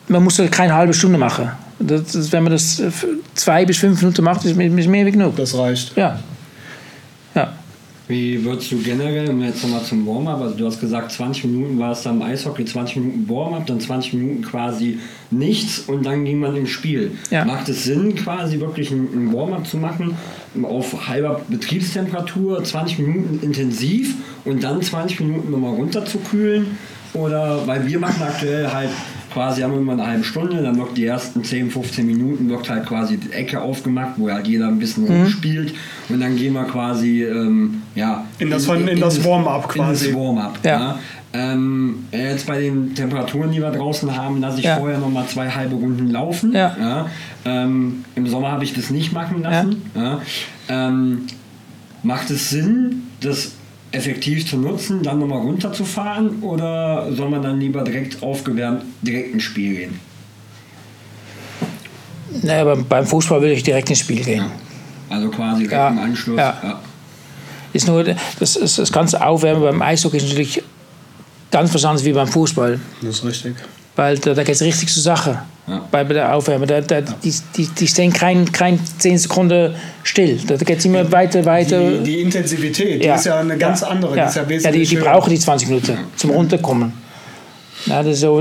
man muss das keine halbe Stunde machen. Das, ist, wenn man das äh, zwei bis fünf Minuten macht, ist, mir- ist mehr wie genug. das reicht. Ja. Ja. Wie würdest du generell, um jetzt nochmal zum Warm-up, also du hast gesagt, 20 Minuten war es dann im Eishockey, 20 Minuten Warm-up, dann 20 Minuten quasi nichts und dann ging man im Spiel. Ja. Macht es Sinn, quasi wirklich ein, ein Warm-up zu machen auf halber Betriebstemperatur, 20 Minuten intensiv und dann 20 Minuten nochmal runter zu kühlen? Oder, weil wir machen aktuell halt quasi, haben wir immer eine halbe Stunde, dann wird die ersten 10, 15 Minuten wird halt quasi die Ecke aufgemacht, wo halt jeder ein bisschen Mhm. rumspielt und dann gehen wir quasi, ähm, ja, In das- in das Warm-up quasi. In das Warm-up, Ja. ja. ähm, jetzt bei den Temperaturen, die wir draußen haben, lasse ich Ja. vorher noch mal zwei halbe Runden laufen. Ja. Ähm, Im Sommer habe ich das nicht machen lassen. Ja. Ähm, macht es Sinn, das effektiv zu nutzen, dann nochmal runterzufahren oder soll man dann lieber direkt aufgewärmt direkt ins Spiel gehen? Nee, beim, beim Fußball will ich direkt ins Spiel gehen. Also quasi direkt Ja. im Anschluss. Ja. Ja. Ist nur, das, ist, das ganze Aufwärmen beim Eishockey ist natürlich ganz was anderes wie beim Fußball. Das ist richtig. Weil da, da geht es richtig zur Sache. Ja. Bei, der Aufwärme. Da, da, die, die, die stehen kein, kein 10 Sekunden still. Da geht es immer weiter, weiter. Die, die Intensivität, die ist ja eine ganz andere. Ja, Die ja, ja die, die brauchen die 20 Minuten zum Runterkommen. Ja, das so,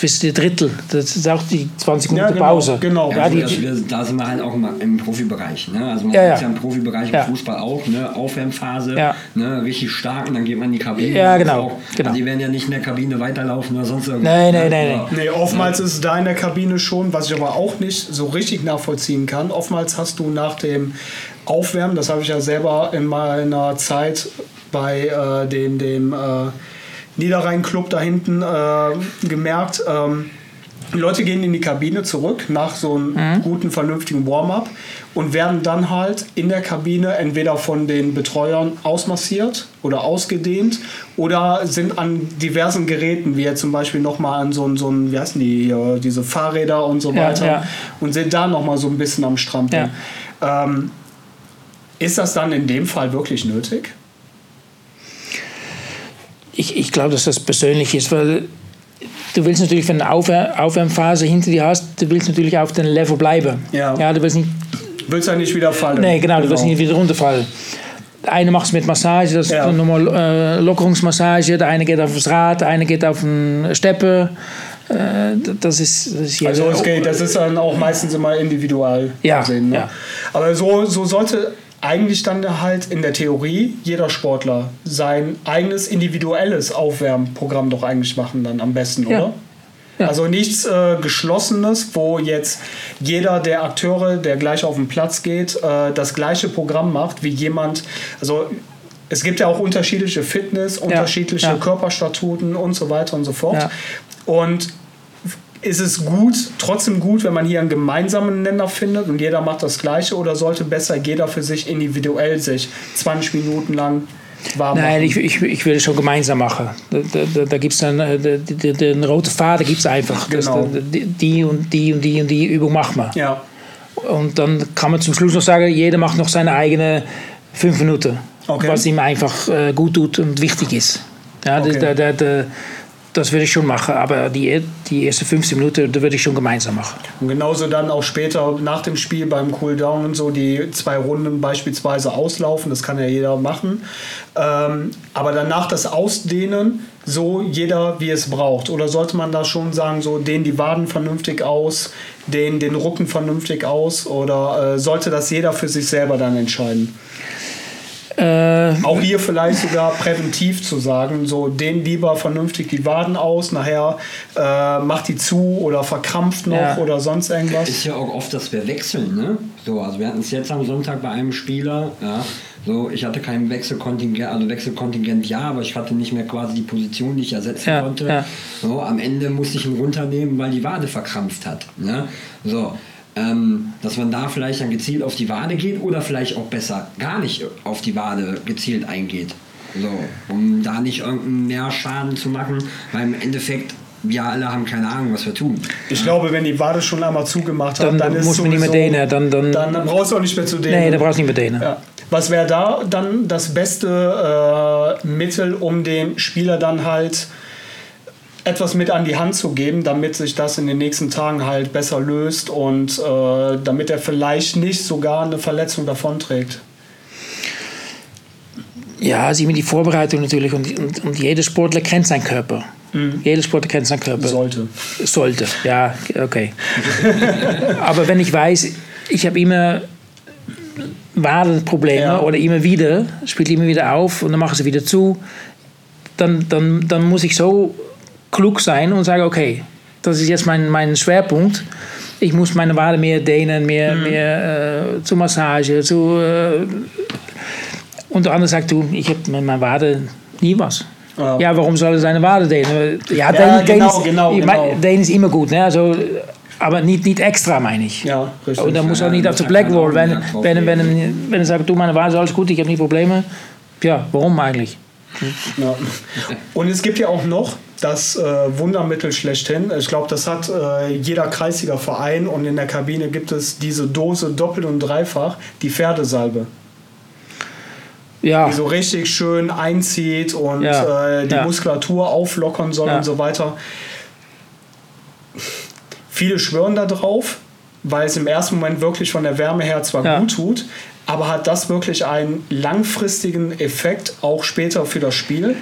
die Drittel. Das ist auch die 20 Minuten Ja, genau, Pause. genau. Ja, also die, das, da sind wir halt auch im, im Profibereich. Ne? Also man Ja, ja, ja. ja im Profibereich Ja. im Fußball auch, ne? Aufwärmphase, Ja. ne? richtig stark und dann geht man in die Kabine. Ja, ist genau, Auch, genau. Also die werden ja nicht in der Kabine weiterlaufen oder sonst irgendwas. Nee, nee, ne? nee, Ja. Nee, oftmals ist es da in der Kabine schon, was ich aber auch nicht so richtig nachvollziehen kann. Oftmals hast du nach dem Aufwärmen, das habe ich ja selber in meiner Zeit bei äh, dem, dem äh, Niederrhein-Club da hinten äh, gemerkt, ähm, Leute gehen in die Kabine zurück nach so einem guten, vernünftigen Warm-up und werden dann halt in der Kabine entweder von den Betreuern ausmassiert oder ausgedehnt oder sind an diversen Geräten, wie jetzt zum Beispiel nochmal an so ein, so ein, wie heißen die hier, diese Fahrräder und so Ja, weiter ja. und sind da nochmal so ein bisschen am Strampeln. Ähm, ist das dann in dem Fall wirklich nötig? Ich, ich glaube, dass das persönlich ist, weil du willst natürlich, wenn du eine Aufwär Aufwärmphase hinter dir hast, du willst natürlich auf dem Level bleiben. Ja. ja du willst nicht, Willst ja nicht wieder fallen? nee, genau, du willst nicht wieder runterfallen. Der eine macht es mit Massage, das Ja. ist nochmal äh, Lockerungsmassage. Der eine geht auf das Rad, der eine geht auf den Steppe. Äh, das ist, das ist Also es geht, das ist dann auch meistens immer individual Ja, gesehen. Ne? ja. Aber so, so sollte eigentlich dann halt in der Theorie jeder Sportler sein eigenes individuelles Aufwärmprogramm doch eigentlich machen dann am besten, Ja. oder? Ja. Also nichts äh, Geschlossenes, wo jetzt jeder der Akteure, der gleich auf den Platz geht, äh, das gleiche Programm macht wie jemand. Also es gibt ja auch unterschiedliche Fitness, unterschiedliche ja. Körperstatuten und so weiter und so fort. Und ist es gut, trotzdem gut, wenn man hier einen gemeinsamen Nenner findet und jeder macht das Gleiche oder sollte besser jeder für sich individuell sich 20 Minuten lang warm Nein, machen? ich, ich, ich will es schon gemeinsam machen. Da, da, da, gibt es dann, äh, den roten Faden gibt es einfach. Das- Genau. die, die und die und die und die Übung macht man. Ja, Und dann kann man zum Schluss noch sagen, jeder macht noch seine eigene fünf Minuten. Okay. Was ihm einfach äh, gut tut und wichtig ist. Ja, Okay. das, da, da, da, das würde ich schon machen. Aber die, die ersten 15 Minuten, würde ich schon gemeinsam machen. und genauso dann auch später nach dem Spiel beim Cooldown und so die zwei Runden beispielsweise auslaufen, das kann ja jeder machen. Ähm, aber danach das Ausdehnen, so jeder wie es braucht. Oder sollte man da schon sagen, so dehnen die Waden vernünftig aus, dehnen den Rücken vernünftig aus? Oder äh, sollte das jeder für sich selber dann entscheiden? Äh, Auch hier vielleicht sogar präventiv zu sagen, so dehnen lieber vernünftig die Waden aus, nachher äh, macht die zu oder verkrampft noch Ja. oder sonst irgendwas. Ist ja auch oft, dass wir wechseln, ne? So, also wir hatten es jetzt am Sonntag bei einem Spieler, ja. So, ich hatte kein Wechselkontingent, also Wechselkontingent ja, aber ich hatte nicht mehr quasi die Position, die ich ersetzen Ja, konnte. ja. So, am Ende musste ich ihn runternehmen, weil die Wade verkrampft hat. Ne? So, ähm, dass man da vielleicht dann gezielt auf die Wade geht oder vielleicht auch besser gar nicht auf die Wade gezielt eingeht. So, um da nicht irgendeinen mehr Schaden zu machen, weil im Endeffekt wir alle haben keine Ahnung, was wir tun. Ich glaube, wenn die Wade schon einmal zugemacht hat, dann, dann, ist muss man nicht mehr dehnen. Dann, dann, Dann brauchst du auch nicht mehr zu dehnen. nee, da brauchst du nicht mehr dehnen. Ja. Was wäre da dann das beste äh, Mittel, um dem Spieler dann halt etwas mit an die Hand zu geben, damit sich das in den nächsten Tagen halt besser löst und äh, damit er vielleicht nicht sogar eine Verletzung davonträgt? Ja, sie mit die Vorbereitung natürlich. Und, und, und jeder Sportler kennt seinen Körper. Jeder Sportler kennt seinen Körper. Sollte. Sollte, ja, okay. [laughs] Aber wenn ich weiß, ich habe immer Wadenprobleme Ja. oder immer wieder, spielt immer wieder auf und dann machen sie wieder zu, dann, dann, dann muss ich so klug sein und sagen, okay, das ist jetzt mein, mein Schwerpunkt. Ich muss meine Wade mehr dehnen, mehr, mehr äh, zur Massage, zu... Äh, und der andere sagt, du, ich habe meine Wade Nie was. Ja. Ja, warum soll er seine Wade dehnen? Ja, Ja, dehnen- genau, ist, genau, ich mein, genau. Dehnen ist immer gut, ne? Also, aber nicht, nicht extra, meine ich. Ja, richtig. Und dan muss Ja, ook niet dat op de gaat plek geen worden. Wenn, wenn, wenn, legen. wenn, wenn er sagt, du, meine Wade ist alles gut, ich habe nie Probleme. Ja, warum eigentlich? Ja. Und es gibt ja auch noch das äh, Wundermittel schlechthin. Ich glaube, das hat äh, jeder Kreisliga-Verein und in der Kabine gibt es diese Dose doppelt und dreifach, die Pferdesalbe, Ja, die so richtig schön einzieht und Ja. äh, die Ja. Muskulatur auflockern soll und so weiter. Viele schwören da drauf, weil es im ersten Moment wirklich von der Wärme her zwar gut tut, aber hat das wirklich einen langfristigen Effekt auch später für das Spiel?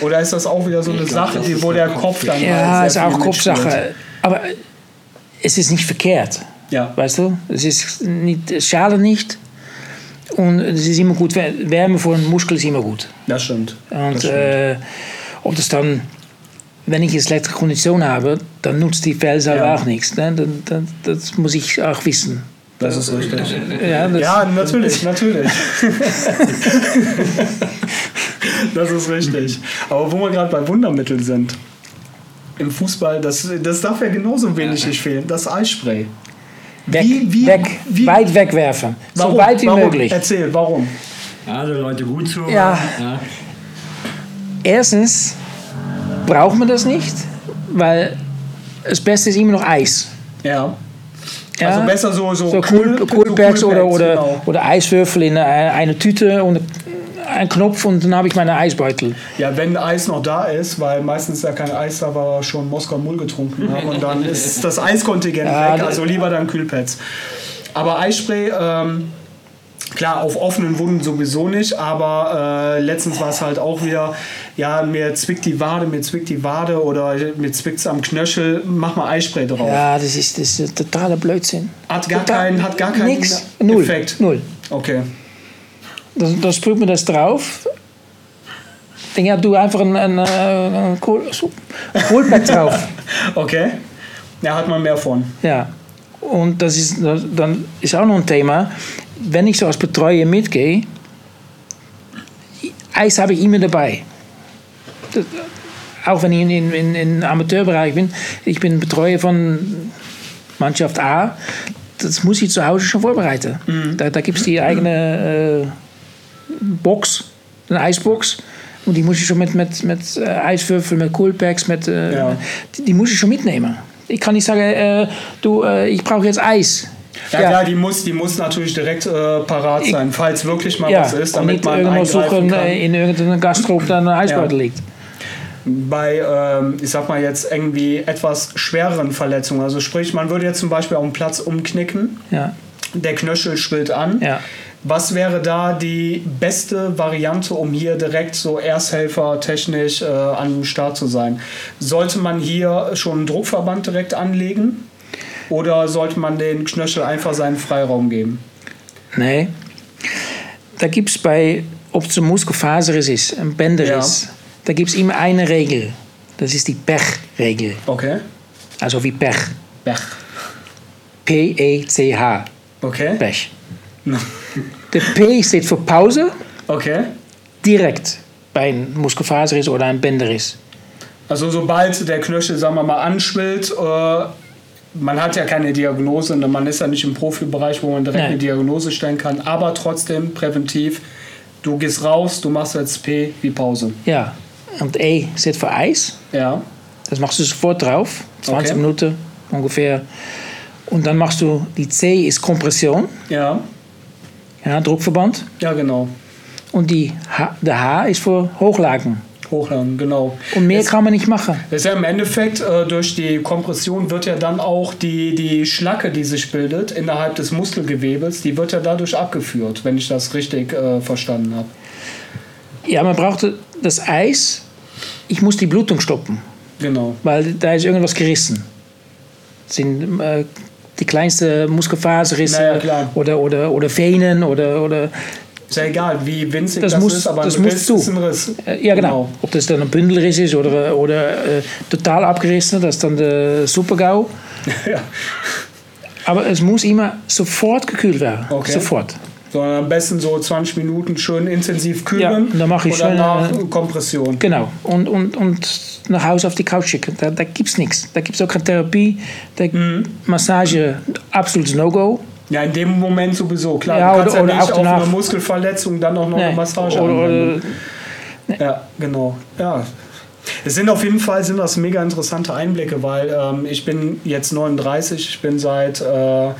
Oder ist das auch wieder so eine Ich glaub, Sache, das die, ist wo der der Kopf. Dann ja halt ist sehr auch? Kopfsache. Aber es ist nicht verkehrt. Ja. Weißt du? Es ist nicht, es schadet nicht. Und es ist immer gut. Wärme für einen Muskel ist immer gut. Das stimmt. Und das stimmt. äh, ob das dann, wenn ich eine schlechte Kondition habe, dann nutzt die Fellsalbe Ja. auch nichts. Ne? Dann, dann, das muss ich auch wissen. Das ist richtig. Ja, das, Ja, natürlich, natürlich. [laughs] das ist richtig. Aber wo wir gerade bei Wundermitteln sind, im Fußball, das, das darf ja genauso wenig nicht fehlen, das Eisspray. weg, wie- wie- weg, wie- weit wegwerfen. Warum? So weit wie warum? möglich. Erzähl, warum? Also Leute, gut zuhören. Ja. ja. Erstens braucht man das nicht, weil das Beste ist immer noch Eis. Ja. Ja? Also besser so, so, so Cool- cool, Coolpacks so oder, oder, genau. oder Eiswürfel in eine, eine Tüte und einen Knopf und dann habe ich meine Eisbeutel. Ja, wenn Eis noch da ist, weil meistens ist ja kein Eis da, weil wir schon Moskau Mul getrunken haben und dann [laughs] ist das Eiskontingent Ja, weg, also lieber dann Kühlpads. Aber Eisspray, ähm, klar, auf offenen Wunden sowieso nicht, aber äh, letztens war es halt auch wieder, ja, mir zwickt die Wade, mir zwickt die Wade oder mir zwickt es am Knöchel, mach mal Eisspray drauf. Ja, das ist, das ist totaler Blödsinn. Hat gar Total- keinen, hat gar keinen Nix. Null. Effekt. Null. Okay. Dan, dan spuit me dat drauf. Ik denk, ja, doe einfach kool- zo- een koolpack drauf. [laughs] Okay. Ja, hat man mehr von. Ja. Und das ist, das, dann ist auch noch ein Thema. Wenn ich so als Betreuer mitgehe, Eis habe ich immer dabei. Auch wenn ich in, in, in, Amateurbereich bin, ich bin Betreuer von Mannschaft A, das muss ich zu Hause schon vorbereiten. Da, da gibt es die eigene äh, Box, eine Eisbox. Und die muss ich schon mit, mit, mit äh, Eiswürfel, mit Coolpacks, mit, äh, Ja. die, die muss ich schon mitnehmen. Ich kann nicht sagen, äh, du, äh, ich brauche jetzt Eis. Ja, klar, die muss, die muss natürlich direkt äh, parat Ich- sein, falls wirklich mal ja, was ist, und damit man irgendwo suchen kann. äh, in irgendeinem Gastro, ob da ein Eisbeutel Ja. liegt. Bei, ähm, ich sag mal jetzt irgendwie etwas schwereren Verletzungen. Also sprich, man würde jetzt zum Beispiel auf dem Platz umknicken, Ja. der Knöchel schwillt an. Ja. Was wäre da die beste Variante, um hier direkt so Ersthelfer technisch äh, an den Start zu sein? Sollte man hier schon einen Druckverband direkt anlegen? Oder sollte man den Knöchel einfach seinen Freiraum geben? Nee. Da gibt es bei, ob es ein Muskelfaser ist, ein Bänder Ja. ist, da gibt es immer eine Regel. Das ist die Pech-Regel. Okay. Also wie Pech. Bech. P-E-C-H. Okay. Pech. De P steht für Pause, Okay. direkt bei einem Muskelfaser ist oder ein Bänder ist. Also sobald der Knöchel, sagen wir mal, anschwillt, äh, man hat ja keine Diagnose, und man ist ja nicht im Profibereich, wo man direkt Nein. eine Diagnose stellen kann, aber trotzdem präventiv, du gehst raus, du machst jetzt P wie Pause. Ja. Und E steht für Eis. Ja, Das machst du sofort drauf. 20 Okay. Minuten ungefähr. Und dann machst du, die C ist Kompression, ja, ja, Druckverband. ja, genau. Und die H, der H ist für Hochlagen. Hochladen, genau. Und mehr Es- kann man nicht machen. Das ist ja im Endeffekt, äh, durch die Kompression wird ja dann auch die, die Schlacke, die sich bildet innerhalb des Muskelgewebes, die wird ja dadurch abgeführt, wenn ich das richtig äh, verstanden habe. Ja, man braucht das Eis. Ich muss die Blutung stoppen, Genau. weil da ist irgendwas gerissen. Das sind äh, die kleinste Muskelfaserrisse Na ja, klar. oder, oder, oder Venen oder, oder Ist ja egal, wie winzig das, Das muss- ist, aber das ein muss Riss zu. ein Riss. Äh, Ja, genau. Ob das dann ein Bündelriss ist oder, oder äh, total abgerissen, das ist dann der Supergau. [laughs] ja. Aber es muss immer sofort gekühlt werden. Okay. Sofort. Sondern am besten so 20 Minuten schön intensiv kühlen Ja, dann mache ich und danach äh, Kompression. Genau. Und, und, und nach Hause auf die Couch schicken. Da, da gibt es nichts. Da gibt es auch keine Therapie. Da, Mhm. Massage, absolutes No-Go. Ja, in dem Moment sowieso. Klar, Ja, du kannst oder- ja nicht auf eine Muskelverletzung dann auch noch eine Nee. Massage Oder, oder, Ja, genau. Ja. Es sind auf jeden Fall sind das mega interessante Einblicke, weil ähm, ich bin jetzt 39, ich bin seit äh,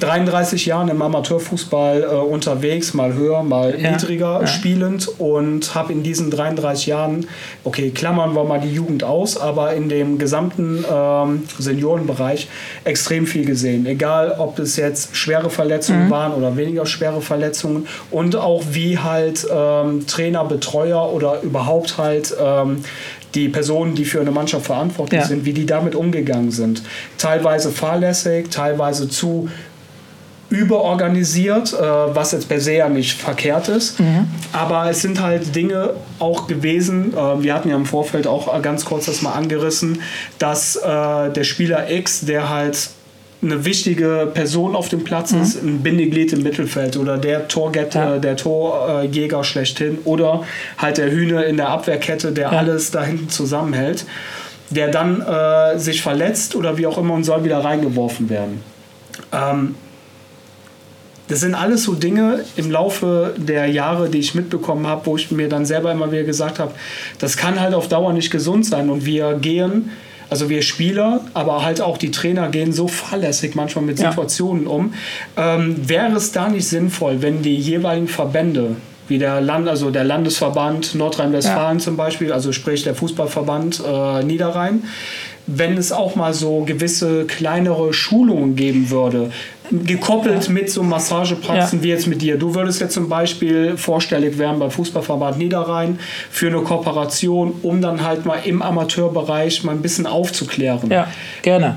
33 Jahren im Amateurfußball äh, unterwegs, mal höher, mal Ja, niedriger ja. spielend und habe in diesen 33 Jahren, okay, klammern wir mal die Jugend aus, aber in dem gesamten ähm, Seniorenbereich extrem viel gesehen. Egal, ob es jetzt schwere Verletzungen waren oder weniger schwere Verletzungen und auch wie halt ähm, Trainer, Betreuer oder überhaupt halt ähm, die Personen, die für eine Mannschaft verantwortlich Ja. sind, wie die damit umgegangen sind. Teilweise fahrlässig, teilweise zu überorganisiert, äh, was jetzt per se ja nicht verkehrt ist. Aber es sind halt Dinge auch gewesen, äh, wir hatten ja im Vorfeld auch ganz kurz das mal angerissen, dass äh, der Spieler X, der halt eine wichtige Person auf dem Platz ist, ein Bindeglied im Mittelfeld oder der Torgetter, Ja. äh, der Torjäger schlechthin oder halt der Hühne in der Abwehrkette, der Ja. alles da hinten zusammenhält, der dann äh, sich verletzt oder wie auch immer und soll wieder reingeworfen werden. Ähm, das sind alles so Dinge im Laufe der Jahre, die ich mitbekommen habe, wo ich mir dann selber immer wieder gesagt habe, das kann halt auf Dauer nicht gesund sein. Und wir gehen, also wir Spieler, aber halt auch die Trainer gehen so fahrlässig manchmal mit Ja. Situationen um. Ähm, wäre es da nicht sinnvoll, wenn die jeweiligen Verbände, wie der Land, also der Landesverband Nordrhein-Westfalen zum Beispiel, also sprich der Fußballverband äh, Niederrhein, wenn es auch mal so gewisse kleinere Schulungen geben würde, gekoppelt mit so Massagepraxen Ja. wie jetzt mit dir. Du würdest jetzt zum Beispiel vorstellig werden beim Fußballverband Niederrhein für eine Kooperation, um dann halt mal im Amateurbereich mal ein bisschen aufzuklären. ja, gerne.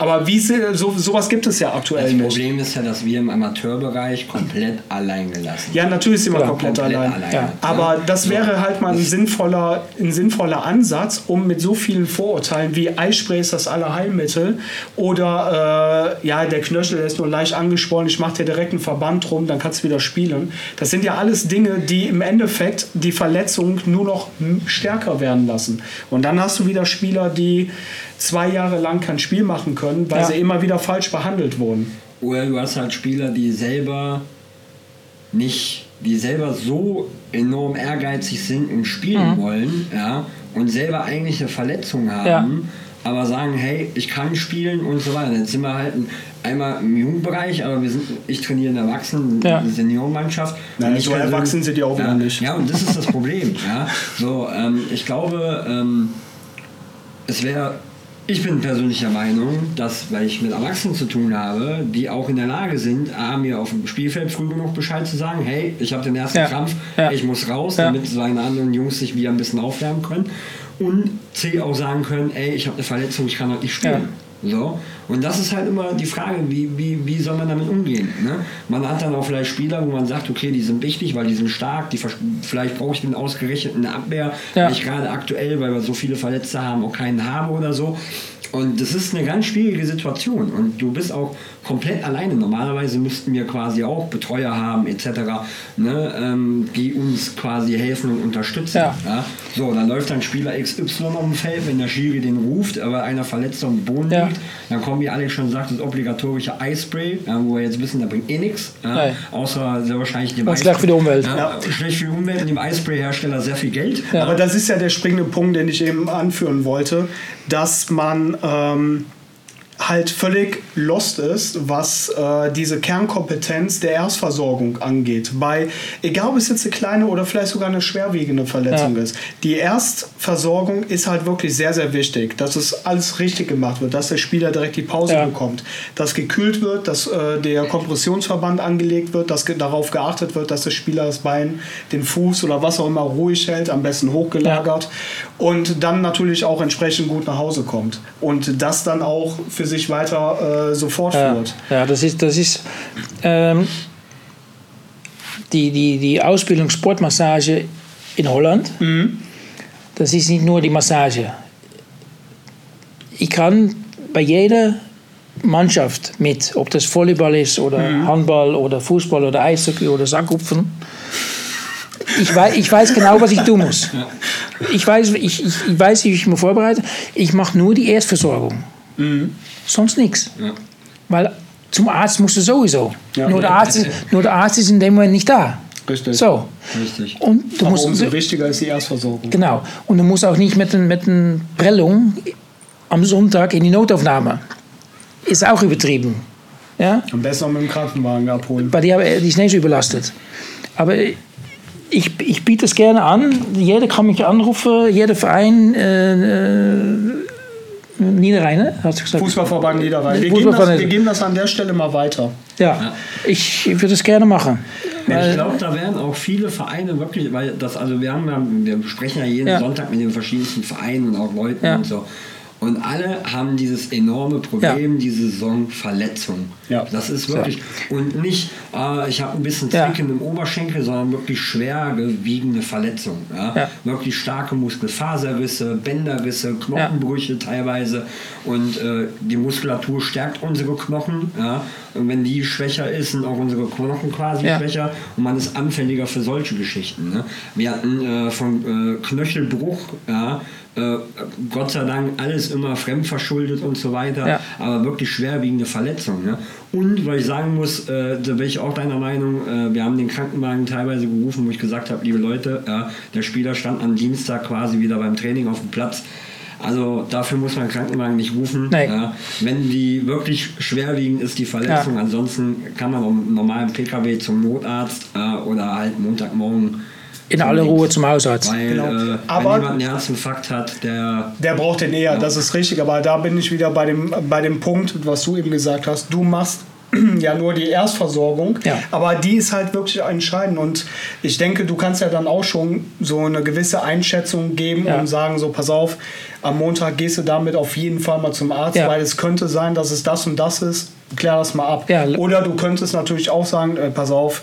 Aber wie so, sowas gibt es ja aktuell Das nicht. Problem ist ja, dass wir im Amateurbereich komplett allein gelassen Ja, natürlich sind wir komplett, komplett allein. allein. Ja. Aber das wäre halt mal ein sinnvoller, ein sinnvoller Ansatz, um mit so vielen Vorurteilen wie Eispray ist das Allerheilmittel oder äh, ja, der Knöchel der ist nur leicht angeschwollen, ich mache dir direkt einen Verband drum, dann kannst du wieder spielen. Das sind ja alles Dinge, die im Endeffekt die Verletzung nur noch stärker werden lassen. Und dann hast du wieder Spieler, die zwei Jahre lang kein Spiel machen können, weil Ja. sie immer wieder falsch behandelt wurden. Oder du hast halt Spieler, die selber nicht, die selber so enorm ehrgeizig sind und spielen wollen, ja, und selber eigentlich eine Verletzung haben, Ja. aber sagen, hey, ich kann spielen und so weiter. Jetzt sind wir halt ein, einmal im Jugendbereich, aber wir sind, ich trainiere in der Erwachsenen Ja. Seniorenmannschaft. Nein, ich so erwachsen sind die auch ja, nicht. Ja, und das ist das Problem. ja. So, ähm, ich glaube, ähm, es wäre, ich bin persönlich der Meinung, dass, weil ich mit Erwachsenen zu tun habe, die auch in der Lage sind, A, mir auf dem Spielfeld früh genug Bescheid zu sagen, hey, ich habe den ersten Ja. Krampf, Ja. ich muss raus, Ja. damit seine anderen Jungs sich wieder ein bisschen aufwärmen können. Und C, auch sagen können, ey, ich habe eine Verletzung, ich kann heute nicht spielen. So. Und das ist halt immer die Frage, wie, wie, wie soll man damit umgehen? Ne? Man hat dann auch vielleicht Spieler, wo man sagt, okay, die sind wichtig, weil die sind stark, die vielleicht brauche ich den ausgerechnet in der Abwehr, Ja. weil ich gerade aktuell, weil wir so viele Verletzte haben, auch keinen habe oder so. Und das ist eine ganz schwierige Situation. Und du bist auch komplett alleine. Normalerweise müssten wir quasi auch Betreuer haben, etc., ne, ähm, die uns quasi helfen und unterstützen. Ja. Ja? So, dann läuft dann Spieler XY auf dem Feld, wenn der Schiri den ruft, aber einer verletzt auf dem Boden Ja. liegt, dann kommen, wie Alex schon sagt, das obligatorische Eispray, ja, wo wir jetzt wissen, da bringt eh nichts. Außer sehr wahrscheinlich dem Und schlecht für die Umwelt. Ja, Schlecht für die Umwelt und dem Eispray-Hersteller sehr viel Geld. Ja. Aber das ist ja der springende Punkt, den ich eben anführen wollte, dass man ähm, halt völlig lost ist, was äh, diese Kernkompetenz der Erstversorgung angeht. Bei, egal ob es jetzt eine kleine oder vielleicht sogar eine schwerwiegende Verletzung Ja. ist. Die Erstversorgung ist halt wirklich sehr, sehr wichtig, dass es alles richtig gemacht wird, dass der Spieler direkt die Pause Ja. bekommt, dass gekühlt wird, dass äh, der Kompressionsverband angelegt wird, dass ge darauf geachtet wird, dass der Spieler das Bein, den Fuß oder was auch immer ruhig hält, am besten hochgelagert und dann natürlich auch entsprechend gut nach Hause kommt und das dann auch für sich weiter äh, so Ja, fortführt. ja das ist, das ist ähm, die, die, die Ausbildung Sportmassage in Holland. Das ist nicht nur die Massage. Ich kann bei jeder Mannschaft mit, ob das Volleyball ist oder Handball oder Fußball oder Eishockey oder Sackhupfen. Ich weiß, ich weiß genau, was ich tun muss. Ich weiß, ich, ich, ich weiß, wie ich mich vorbereite. Ich mache nur die Erstversorgung. Sonst nichts. Ja. Weil zum Arzt musst du sowieso. Ja. Nur, der Arzt, ist- nur der Arzt ist in dem Moment nicht da. Richtig. So. Richtig. Und du Aber musst, umso wichtiger ist die Erstversorgung. Genau. Und du musst auch nicht mit einer mit Prellung am Sonntag in die Notaufnahme. Ist auch übertrieben. Ja? Am besten mit dem Krankenwagen abholen. Die, haben- die ist nicht so überlastet. Aber ich, ich biete es gerne an. Jeder kann mich anrufen, jeder Verein. Äh, äh, Niederrhein, ne? Hast du gesagt? Fußballverband Niederrhein. Wir, geben Fußballverband- das, wir geben das an der Stelle mal weiter. Ja, ich würde es gerne machen. Ich glaube, da werden auch viele Vereine wirklich, weil das, also wir haben ja, wir sprechen ja jeden Ja. Sonntag mit den verschiedensten Vereinen und auch Leuten Ja. und so. Und alle haben dieses enorme Problem, diese Saisonverletzung. Ja. Das ist wirklich, und nicht, äh, ich habe ein bisschen Ja. Zwicken im Oberschenkel, sondern wirklich schwergewiegende Verletzung. Ja? Ja. Wirklich starke Muskelfaserrisse, Bänderrisse, Knochenbrüche teilweise. Und äh, die Muskulatur stärkt unsere Knochen. Ja? Und wenn die schwächer ist, sind auch unsere Knochen quasi Ja. schwächer und man ist anfälliger für solche Geschichten. Ne? Wir hatten äh, von äh, Knöchelbruch, ja, äh, Gott sei Dank alles immer fremdverschuldet und so weiter, Ja. aber wirklich schwerwiegende Verletzungen. Ne? Und weil ich sagen muss, äh, da bin ich auch deiner Meinung, äh, wir haben den Krankenwagen teilweise gerufen, wo ich gesagt habe, liebe Leute, der Spieler stand am Dienstag quasi wieder beim Training auf dem Platz. Also dafür muss man den Krankenwagen nicht rufen. Ja. Wenn die wirklich schwerwiegend ist, die Verletzung, Ja. ansonsten kann man auch einem normalen PKW zum Notarzt äh, oder halt Montagmorgen in aller Ruhe zum Hausarzt. weil Genau. äh, Aber- wenn jemand einen Herzinfarkt hat, der Der braucht den eher, das ist richtig. Aber da bin ich wieder bei dem, bei dem Punkt, was du eben gesagt hast. Du machst [clears throat] ja nur die Erstversorgung, Ja. aber die ist halt wirklich entscheidend. Und ich denke, du kannst ja dann auch schon so eine gewisse Einschätzung geben Ja. und sagen, so pass auf, am Montag gehst du damit auf jeden Fall mal zum Arzt, Ja. weil es könnte sein, dass es das und das ist. Klär das mal ab. Ja. Oder du könntest natürlich auch sagen, äh, pass auf,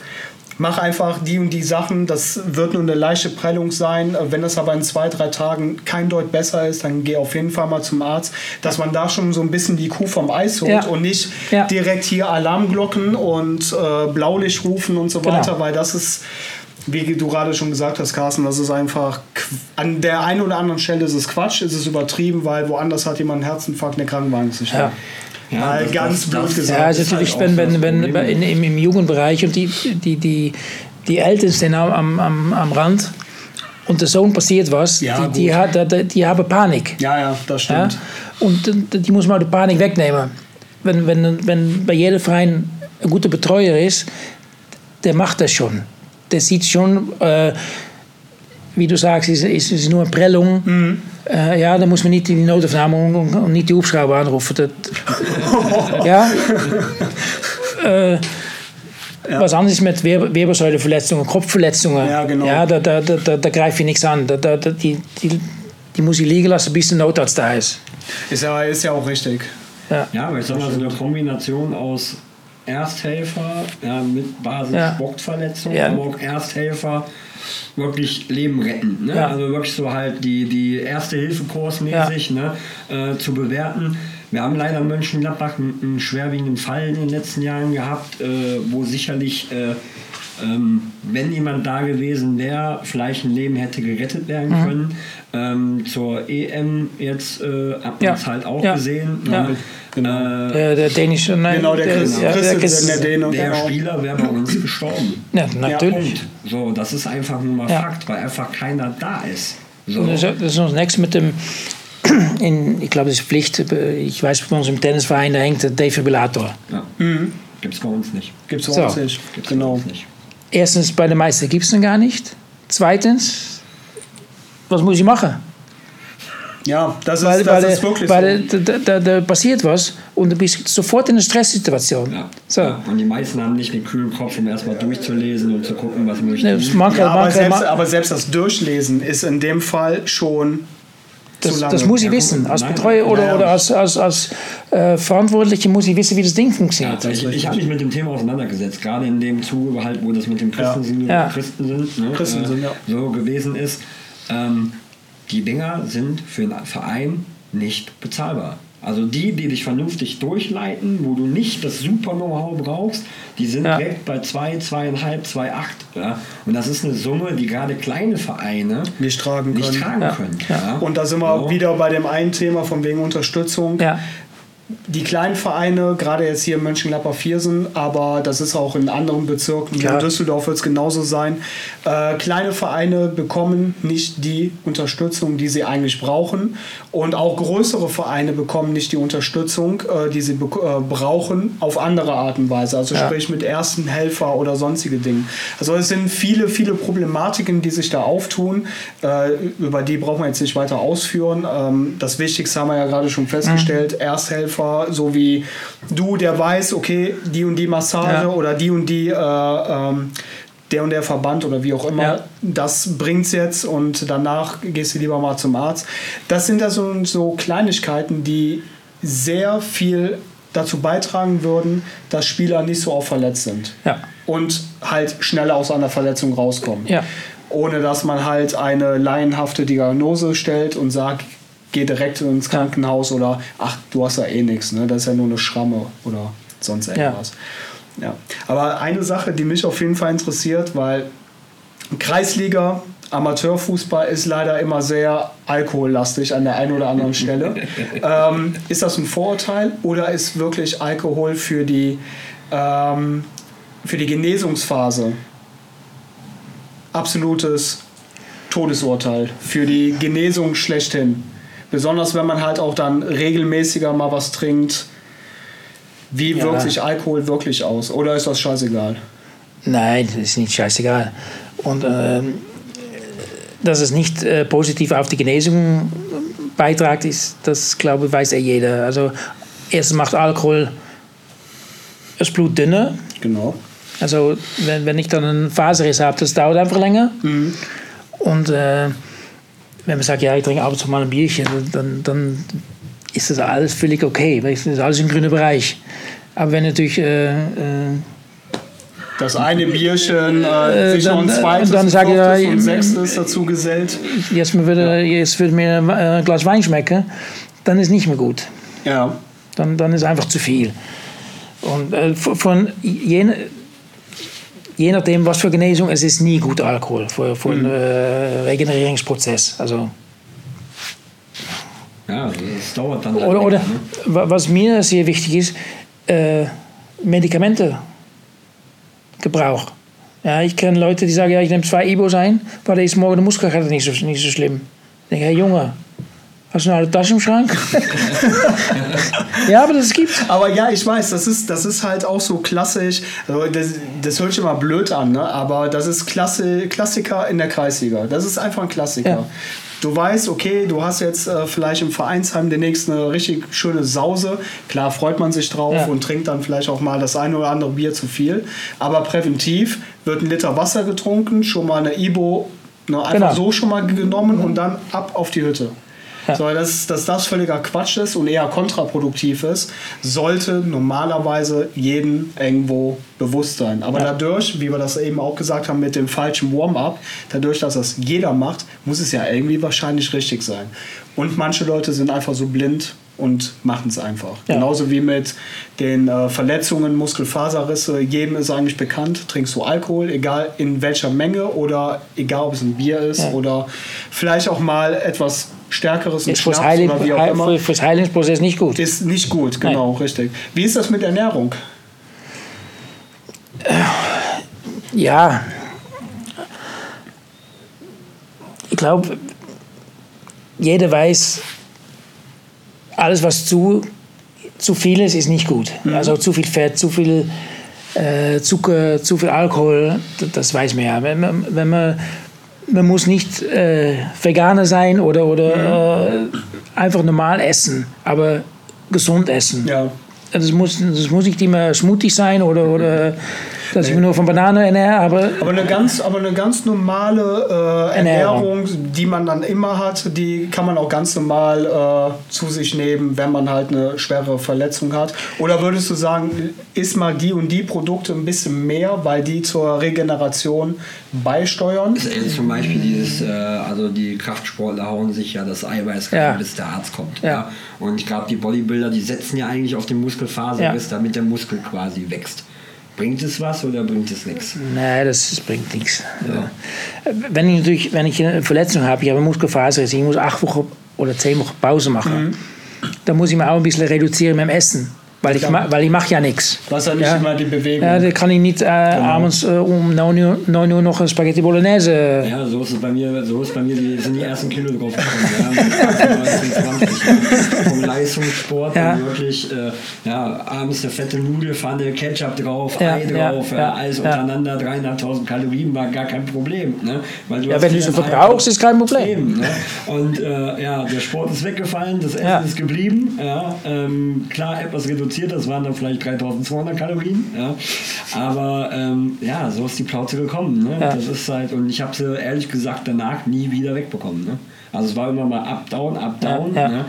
mach einfach die und die Sachen, das wird nur eine leichte Prellung sein. Wenn das aber in zwei, drei Tagen kein Deut besser ist, dann geh auf jeden Fall mal zum Arzt, dass man da schon so ein bisschen die Kuh vom Eis holt Ja. und nicht Ja. direkt hier Alarmglocken und äh, Blaulicht rufen und so Genau. weiter, weil das ist, wie du gerade schon gesagt hast, Carsten, das ist einfach, an der einen oder anderen Stelle ist es Quatsch, ist es übertrieben, weil woanders hat jemand einen Herzinfarkt, der Krankenwagen ist nicht Ja. Da. Mal das- ganz das- blöd gesagt. Ja, also ist halt natürlich, auch wenn, wenn, wenn, in, im, im Jugendbereich und die, die, die, die Eltern stehen am, am, am, am Rand und der Sohn passiert was, Ja, die, die, hat, die, die haben Panik. Ja, ja, das Ja? stimmt. Und äh, die muss man die Panik wegnehmen. Wenn, wenn, wenn bei jedem Verein ein guter Betreuer ist, der macht das schon. Der sieht schon, äh, wie du sagst, ist, ist, ist nur eine Prellung. Mhm. Äh, ja, dann muss man nicht in die Notaufnahme und, und, und nicht die Hubschrauber anrufen. Das, [laughs] ja. äh, Was anderes mit Wirbelsäuleverletzungen, Kopfverletzungen. Ja, genau. Ja, da, da, da, da, da greife ich nichts an. Da, da, da, die, die, die muss ich liegen lassen, bis der Notarzt da ist. Ist ja, ist ja auch richtig. Ja. Ja, aber ich sag mal, so eine Kombination aus Ersthelfer ja, mit Basis Ja. Sportverletzung, Ja. aber auch Ersthelfer wirklich Leben retten. Ne? Ja. Also wirklich so halt die, die erste Hilfe kursmäßig ne? äh, zu bewerten. Wir haben leider in Mönchengladbach einen, einen schwerwiegenden Fall in den letzten Jahren gehabt, äh, wo sicherlich, äh, ähm, wenn jemand da gewesen wäre, vielleicht ein Leben hätte gerettet werden Mhm. können. Ähm, zur EM jetzt äh, hat man Ja. es halt auch Ja. gesehen. Ja. Genau. Äh, Der, der dänische, nein, Genau, der Chris- ja, der Christensen, der Däne. der Genau. Spieler wäre bei uns gestorben. Ja, natürlich. Punkt. So, das ist einfach nur mal Ja. Fakt, weil einfach keiner da ist. So. Das, ist noch nichts mit dem, in, ich glaube, das ist Pflicht, ich weiß, bei uns im Tennisverein, da hängt der Defibrillator. Ja. Gibt's bei uns nicht. Gibt es So. auch nicht. Gibt's bei Genau. uns nicht. Erstens, bei den meisten gibt es den gar nicht. Zweitens, was muss ich machen? Ja, das ist, Weil, das weil, ist wirklich weil so. da, da, da passiert was und du bist sofort in einer Stresssituation. Ja. So. Ja. Und die meisten haben nicht den kühlen Kopf, um erstmal durchzulesen und zu gucken, was möchte Ne, ich. manche, Ja, aber, manche, selbst, aber selbst das Durchlesen ist in dem Fall schon das, das muss ich Ja, wissen. Als Betreuer oder, ja, ja. oder als, als, als äh, Verantwortliche muss ich wissen, wie das Ding Ja, funktioniert. ich ich habe mich mit dem Thema auseinandergesetzt, gerade in dem Zuge, halt, wo das mit dem Christen, Ja. Christen sind, ne, Christen sind, ja. so gewesen ist. Ähm, die Dinger sind für einen Verein nicht bezahlbar. Also die, die dich vernünftig durchleiten, wo du nicht das super Know-how brauchst, die sind Ja. direkt bei 2, 2,5, 2,8. Ja? Und das ist eine Summe, die gerade kleine Vereine Nicht tragen nicht können. tragen Ja. können. Ja. Und da sind wir So. wieder bei dem einen Thema von wegen Unterstützung. Die kleinen Vereine, gerade jetzt hier in Mönchengladbach-Viersen, aber das ist auch in anderen Bezirken, Klar. in Düsseldorf wird es genauso sein. Äh, kleine Vereine bekommen nicht die Unterstützung, die sie eigentlich brauchen. Und auch größere Vereine bekommen nicht die Unterstützung, äh, die sie äh, brauchen, auf andere Art und Weise. Also Ja. sprich mit ersten Helfer oder sonstige Dinge. Also es sind viele, viele Problematiken, die sich da auftun. Äh, über die brauchen wir jetzt nicht weiter ausführen. Ähm, das Wichtigste haben wir ja gerade schon festgestellt. Mhm. Ersthelfer, so wie du, der weiß, okay, die und die Massage Ja. oder die und die äh, ähm, der und der Verband oder wie auch immer, Ja. das bringt's jetzt und danach gehst du lieber mal zum Arzt. Das sind ja so, so Kleinigkeiten, die sehr viel dazu beitragen würden, dass Spieler nicht so oft verletzt sind ja, und halt schneller aus einer Verletzung rauskommen. ja. Ohne dass man halt eine laienhafte Diagnose stellt und sagt, geh direkt ins Krankenhaus oder ach, du hast ja eh nichts, ne? das ist ja nur eine Schramme oder sonst irgendwas. Ja. Aber eine Sache, die mich auf jeden Fall interessiert, weil Kreisliga, Amateurfußball ist leider immer sehr alkohollastig an der einen oder anderen [laughs] Stelle. ähm, ist das ein Vorurteil oder ist wirklich Alkohol für die, ähm, für die Genesungsphase absolutes Todesurteil für die Genesung schlechthin? Besonders wenn man halt auch dann regelmäßiger mal was trinkt. Wie Ja. wirkt sich Alkohol wirklich aus? Oder ist das scheißegal? Nein, das ist nicht scheißegal. Und ähm, dass es nicht äh, positiv auf die Genesung beiträgt, ist, das glaube ich, weiß ja jeder. Also erstens macht Alkohol das Blut dünner. Genau. Also wenn, wenn ich dann einen Faserriss habe, das dauert einfach länger. Und äh, wenn man sagt, ja, ich trinke ab und zu mal ein Bierchen, dann, dann ist das alles völlig okay. weil Das ist alles im grünen Bereich. Aber wenn natürlich äh, äh, Das eine Bierchen, äh, Äh, sich noch ein dann, äh, zweites, dann ein sag ich, ja, und sechstes dazu gesellt. jetzt, würde, jetzt würde mir ein äh, Glas Wein schmecken, dann ist nicht mehr gut. Ja. Dann, dann ist einfach zu viel. Und äh, von- von je, nachdem, was für Genesung, es ist nie gut Alkohol für, für einen äh, Regenerierungsprozess. Also, Ja, das dauert dann. oder, oder länger, ne? wa- was mir sehr wichtig ist, äh, Medikamentegebrauch. Ja, ich kenne Leute, die sagen, ja, ich nehme zwei Ibos ein, weil der ist morgen der Muskelkater nicht so, nicht so schlimm. Ich denke, hey Junge, hast du eine Tasche im Schrank? [laughs] ja, aber das gibt's. Aber ja, ich weiß, das ist, das ist halt auch so klassisch. Also das, das hört sich immer blöd an, ne? aber das ist Klasse, Klassiker in der Kreisliga. Das ist einfach ein Klassiker. Ja. Du weißt, okay, du hast jetzt äh, vielleicht im Vereinsheim demnächst eine richtig schöne Sause. Klar freut man sich drauf Ja. und trinkt dann vielleicht auch mal das eine oder andere Bier zu viel. Aber präventiv wird ein Liter Wasser getrunken, schon mal eine Ibo ne, einfach Genau. so schon mal genommen und dann ab auf die Hütte. [laughs] Ja. So, dass, dass das völliger Quatsch ist und eher kontraproduktiv ist, sollte normalerweise jedem irgendwo bewusst sein. Aber dadurch, wie wir das eben auch gesagt haben mit dem falschen Warm-up, dadurch, dass das jeder macht, muss es ja irgendwie wahrscheinlich richtig sein. Und manche Leute sind einfach so blind und machen es einfach. Ja. Genauso wie mit den äh, Verletzungen, Muskelfaserrisse. Jedem ist eigentlich bekannt, trinkst du Alkohol, egal in welcher Menge oder egal ob es ein Bier ist Ja. oder vielleicht auch mal etwas Stärkeres, ein Ist Schnaps Heilig, oder wie auch immer. für, fürs Heilungsprozess nicht gut. Ist nicht gut, genau, richtig. Wie ist das mit Ernährung? Ja. Ich glaube, jeder weiß, alles was zu, zu viel ist, ist nicht gut. Also zu viel Fett, zu viel äh, Zucker, zu viel Alkohol, das weiß man ja. Wenn man, wenn man, man muss nicht äh, Veganer sein oder, oder äh, einfach normal essen, aber gesund essen. Ja. Das muss, das muss nicht immer Smoothie sein oder, oder dass ich mich nur von Bananen ernähre, aber Aber eine ganz, aber eine ganz normale äh, Ernährung. Ernährung, die man dann immer hat, die kann man auch ganz normal äh, zu sich nehmen, wenn man halt eine schwere Verletzung hat. Oder würdest du sagen, isst mal die und die Produkte ein bisschen mehr, weil die zur Regeneration beisteuern? Das ist zum Beispiel dieses, äh, also die Kraftsportler hauen sich ja das Eiweiß rein, Ja. bis der Arzt kommt. Ja. Ja. Und ich glaube, die Bodybuilder, die setzen ja eigentlich auf den Muskelfaserriss, Ja. damit der Muskel quasi wächst. Bringt es was oder bringt es nichts? nee, das, das bringt nichts. Äh, Wenn ich natürlich, wenn ich eine Verletzung habe, ich habe Muskelfaser, ich muss acht Wochen oder zehn Wochen Pause machen, dann muss ich mir auch ein bisschen reduzieren dem Essen, weil ich, ma- weil ich mache ja nichts. Hast ja nicht immer die Bewegung. Ja, dann kann ich nicht äh, abends äh, um 9 Uhr, 9 Uhr noch Spaghetti Bolognese. Ja, so ist es bei mir, so ist bei mir, die sind die ersten Kilo drauf gekommen. Ja, mit 19, 20, vom Leistungssport, Ja. wirklich, äh, ja, abends eine fette Nudelfanne, Ketchup drauf, Ja, Ei drauf, ja, alles untereinander, 300.000 Kalorien war gar kein Problem. Ne? Weil du Ja, wenn du so verbrauchst, ist kein Problem. Eben, ne? Und äh, ja, der Sport ist weggefallen, das Essen ist geblieben. Ja? Ähm, klar, etwas reduziert, das waren dann vielleicht 3200 Kalorien. Ja? Aber ähm, ja, so ist die Plauze gekommen. Ne? Ja. Das ist halt, und ich habe sie ehrlich gesagt danach nie wieder wegbekommen. Ne? Also es war immer mal up, down, up, down. Ja, ja. Ne?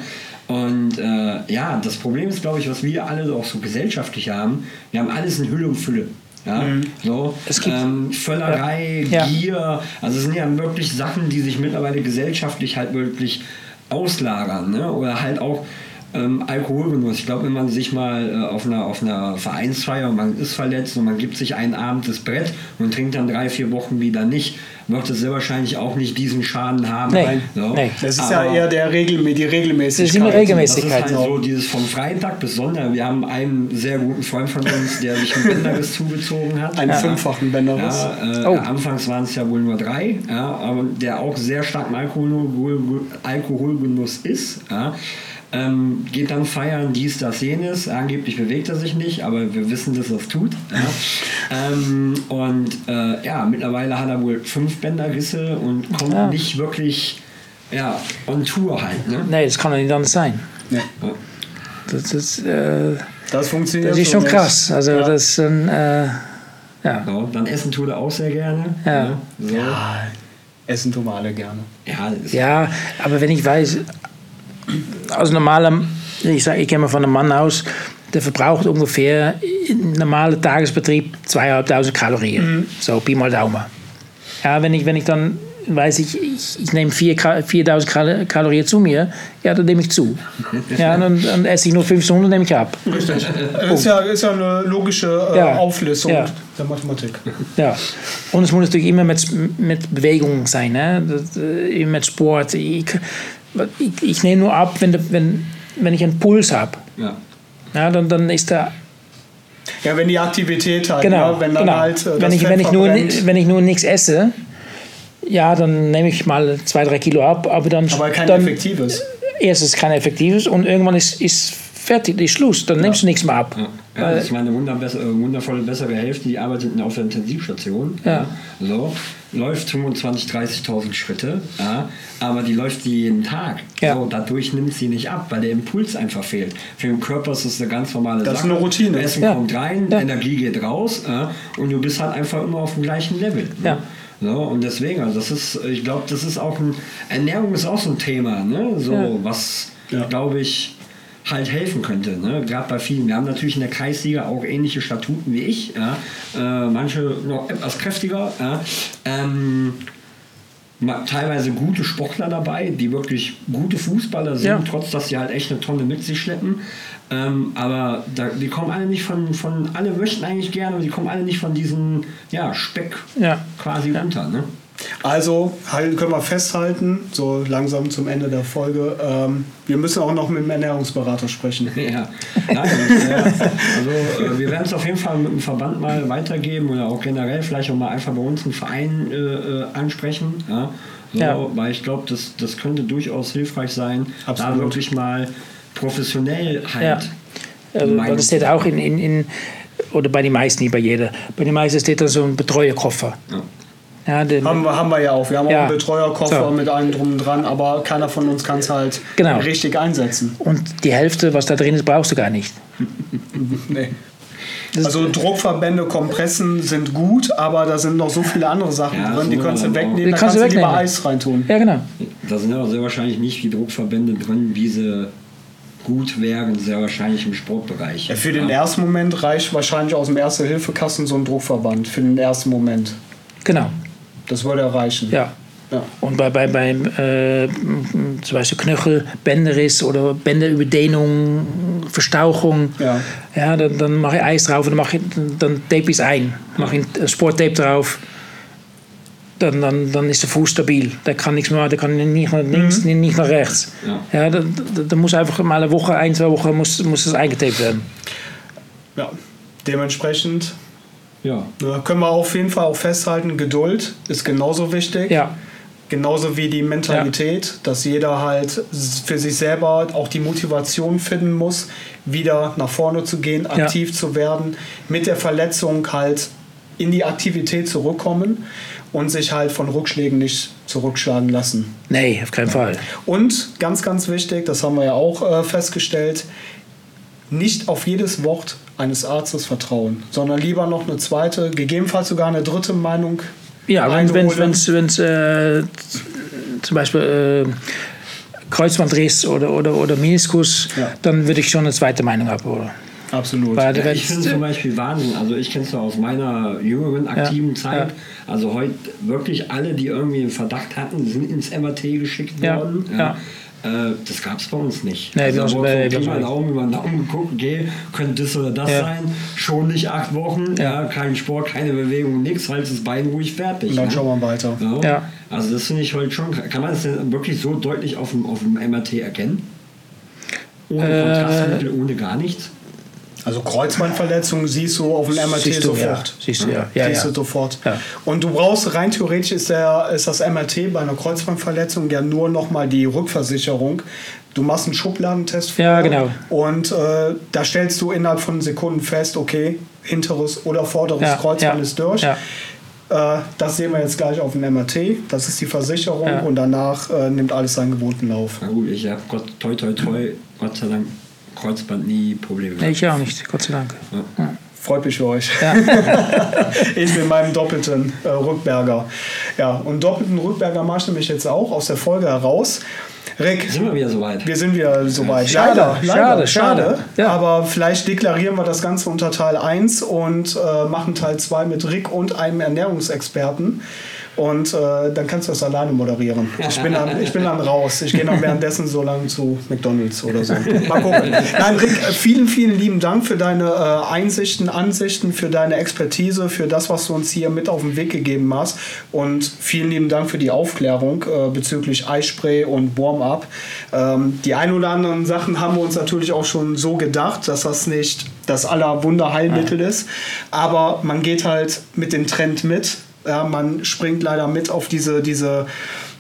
Und äh, ja, das Problem ist, glaube ich, was wir alle auch so gesellschaftlich haben, wir haben alles in Hülle und Fülle. Ja, so, Es gibt- ähm, Völlerei, Ja. Gier, also es sind ja wirklich Sachen, die sich mittlerweile gesellschaftlich halt wirklich auslagern. Ne? Oder halt auch ähm, Alkoholgenuss. Ich glaube, wenn man sich mal äh, auf, einer, auf einer Vereinsfeier und man ist verletzt und man gibt sich einen Abend das Brett und trinkt dann drei, vier Wochen wieder nicht, wird es sehr wahrscheinlich auch nicht diesen Schaden haben. Nee, So. nee. Das ist Aber- ja eher der Regelmä die Regelmäßigkeit. Das ist immer Regelmäßigkeit. das ist halt so dieses vom Freitag bis Sonntag. Wir haben einen sehr guten Freund von uns, der sich ein Bänderriss zugezogen hat. Einen Ja. fünffachen Bänderriss. Ja, äh, Oh. Anfangs waren es ja wohl nur drei, ja, aber der auch sehr stark im Alkohol, Alkoholgenuss ist. Ja. Ähm, geht dann feiern, dies, das, jenes. Angeblich bewegt er sich nicht, aber wir wissen, dass er es tut. [laughs] Ja. ähm, und äh, ja, mittlerweile hat er wohl fünf Bänderrisse und kommt Ja. nicht wirklich ja, on Tour halt. Ne? Nee, das kann doch nicht anders sein. Nee, Ja. Das ist, äh, das funktioniert das ist so schon krass. Also Ja. das ist ein, äh, ja. So, dann essen tut er auch sehr gerne. Ja. So. Ja. Ah, Essen tun wir alle gerne. ist- Ja, aber wenn ich weiß, als normaler, ich sage, ich komme von einem Mann aus, der verbraucht ungefähr im normalen Tagesbetrieb 2500 Kalorien. So, Pi mal Daumen. Ja, wenn ich, wenn ich dann weiß ich, ich, ich nehme 4 Ka- 4000 Kal Kalorien zu mir, ja, dann nehme ich zu. Ja, dann, dann esse ich nur 1500, nehme ich ab. Richtig. Ist, ja, ist ja eine logische äh, Ja. Auflistung Ja. der Mathematik. Ja, und es muss natürlich immer mit, mit Bewegung sein, ne? Das, äh, mit Sport. Ich, ich, ich nehme nur ab, wenn, wenn, wenn ich einen Puls habe. Ja. Ja, dann, dann ist da Ja, wenn die Aktivität halt, genau. ja, wenn dann genau. halt äh, wenn, ich, Fett wenn, ich nur, wenn ich nur nichts esse, ja, dann nehme ich mal zwei, drei Kilo ab, aber dann, aber kein dann effektives. erstens kein effektives und irgendwann ist, ist fertig, ist Schluss, dann nimmst du nichts mehr ab. Ja, ja, das ist meine wunderbess- äh, wundervolle, bessere Hälfte, die arbeitet auf der Intensivstation. Ja. So, läuft 25.000, 30.000 Schritte, ja, aber die läuft sie jeden Tag. Ja. So, dadurch nimmt sie nicht ab, weil der Impuls einfach fehlt. Für den Körper ist das eine ganz normale Das ist Sache. eine Routine. Essen Ja. kommt rein, Ja. Energie geht raus ja, und du bist halt einfach immer auf dem gleichen Level. ne? Ja. So, und deswegen, also das ist, ich glaube, das ist auch ein, Ernährung ist auch so ein Thema, ne? so, Ja. was, Ja. glaube ich, halt helfen könnte. Ne? Gerade bei vielen. Wir haben natürlich in der Kreisliga auch ähnliche Statuten wie ich. Ja? Äh, manche noch etwas kräftiger. Ja? Ähm, teilweise gute Sportler dabei, die wirklich gute Fußballer sind, Ja. trotz dass sie halt echt eine Tonne mit sich schleppen. Ähm, aber da, die kommen alle nicht von, von, alle möchten eigentlich gerne, aber die kommen alle nicht von diesem ja, Speck Ja. quasi runter. Ne? Also halt, können wir festhalten, so langsam zum Ende der Folge, ähm, wir müssen auch noch mit dem Ernährungsberater sprechen. [laughs] Ja, Nein, also äh, wir werden es auf jeden Fall mit dem Verband mal weitergeben oder auch generell vielleicht auch mal einfach bei uns einen Verein äh, äh, ansprechen. Ja? So, Ja. Weil ich glaube, das, das könnte durchaus hilfreich sein, da Absolut. wirklich mal professionell Ja. halt. Also, Meinung das steht auch in, in, in, oder bei den meisten, nicht bei jeder. Bei den meisten steht da so ein Betreuerkoffer. Ja. Ja, den, Haben wir, haben wir ja auch. Wir haben Ja. auch einen Betreuerkoffer So. mit allem drum und dran, aber keiner von uns kann es halt Genau. richtig einsetzen. und die Hälfte, was da drin ist, brauchst du gar nicht. [laughs] Nee. Also Druckverbände, Kompressen sind gut, aber da sind noch so viele andere Sachen Ja, drin, die kannst du wegnehmen, da kannst du du lieber wegnehmen. Eis reintun. Ja, genau. Da sind aber sehr wahrscheinlich nicht die Druckverbände drin, wie sie gut wären, sehr wahrscheinlich im Sportbereich. Ja, für den ersten Moment reicht wahrscheinlich aus dem Erste-Hilfe-Kasten so ein Druckverband. Für den ersten Moment. Genau. Das würde reichen. Ja. Ja. Und bei, bei, beim äh, zum Beispiel Knöchel, Bänderriss oder Bänderüberdehnung, Verstauchung, Ja. ja, dann, dann mache ich Eis drauf und dann, mache ich, dann tape ich es ein. Mache ich Sporttape drauf. Dann, dann, dann ist der Fuß stabil. Der kann nichts mehr, der kann nicht nach links, nicht nach rechts. Ja. Ja, dann, dann- muss einfach mal eine Woche, ein, zwei Wochen muss, muss es eingetaped werden. ja. Dementsprechend Ja. ne, können wir auf jeden Fall auch festhalten, Geduld ist genauso wichtig. Ja, Genauso wie die Mentalität, dass jeder halt für sich selber auch die Motivation finden muss, wieder nach vorne zu gehen, aktiv zu werden, mit der Verletzung halt in die Aktivität zurückkommen und sich halt von Rückschlägen nicht zurückschlagen lassen. nee, auf keinen Fall. Und ganz, ganz wichtig, das haben wir ja auch äh, festgestellt, nicht auf jedes Wort eines Arztes vertrauen, sondern lieber noch eine zweite, gegebenenfalls sogar eine dritte Meinung. Ja, wenn wenn einholen. wenn es äh, zum Beispiel äh, Kreuzbandriss oder, oder, oder Meniskus, Ja. dann würde ich schon eine zweite Meinung abholen. Absolut. Weil Ja, ich finde zum Beispiel Wahnsinn. Also ich kenne es aus meiner jüngeren aktiven Ja, Zeit. ja. Also heute wirklich alle, die irgendwie einen Verdacht hatten, sind ins MRT geschickt Ja, worden. Äh, das gab es bei uns nicht. Nee, also, bei- nee, mal nicht. Daumen über den Daumen geguckt, okay, könnte das oder das Ja. sein. Schon nicht acht Wochen, ja. Ja. kein Sport, keine Bewegung, nichts, halt das Bein ruhig fertig. Und dann ne? schauen wir weiter. Ja. Ja. Also das finde ich heute schon. Kann man das denn wirklich so deutlich auf dem, auf dem MRT erkennen? Ohne Äh, Kontrastmittel, ohne gar nichts? Also Kreuzbandverletzungen siehst du auf dem MRT Siehst du, sofort. ja. Siehst du, ja. Ja, siehst ja. du sofort. Ja. Und du brauchst rein theoretisch ist, der, ist das MRT bei einer Kreuzbandverletzung ja nur nochmal die Rückversicherung. Du machst einen Schubladentest Ja, vorher genau. Und äh, da stellst du innerhalb von Sekunden fest, okay, hinteres oder vorderes Ja, Kreuzband ja, ist durch. ja. Äh, das sehen wir jetzt gleich auf dem MRT. Das ist die Versicherung Ja. und danach äh, nimmt alles seinen gewohnten Lauf. Na gut, ich habe Gott, toi, toi, toi, Gott sei Dank Kreuzband nie Probleme Nee, gehabt. ich auch nicht, Gott sei Dank. Freut mich für euch. Ja. [laughs] ich mit meinem doppelten äh, Rückberger. Ja, und doppelten Rückberger mache ich nämlich jetzt auch aus der Folge heraus. Rick, Sind wir wieder soweit? wir sind wieder soweit. Schade, leider, leider, schade, schade. Ja. Aber vielleicht deklarieren wir das Ganze unter Teil 1 und äh, machen Teil 2 mit Rick und einem Ernährungsexperten. Und äh, dann kannst du das alleine moderieren. [laughs] Ich bin dann, ich bin dann raus. Ich gehe dann währenddessen so lang zu McDonalds oder so. Mal gucken. Nein, Rick, äh, vielen, vielen lieben Dank für deine äh, Einsichten, Ansichten, für deine Expertise, für das, was du uns hier mit auf den Weg gegeben hast. Und vielen lieben Dank für die Aufklärung äh, bezüglich Eispray und Warm-up. Ähm, die ein oder anderen Sachen haben wir uns natürlich auch schon so gedacht, dass das nicht das aller Wunderheilmittel ist. Aber man geht halt mit dem Trend mit. Ja, man springt leider mit auf diese, diese,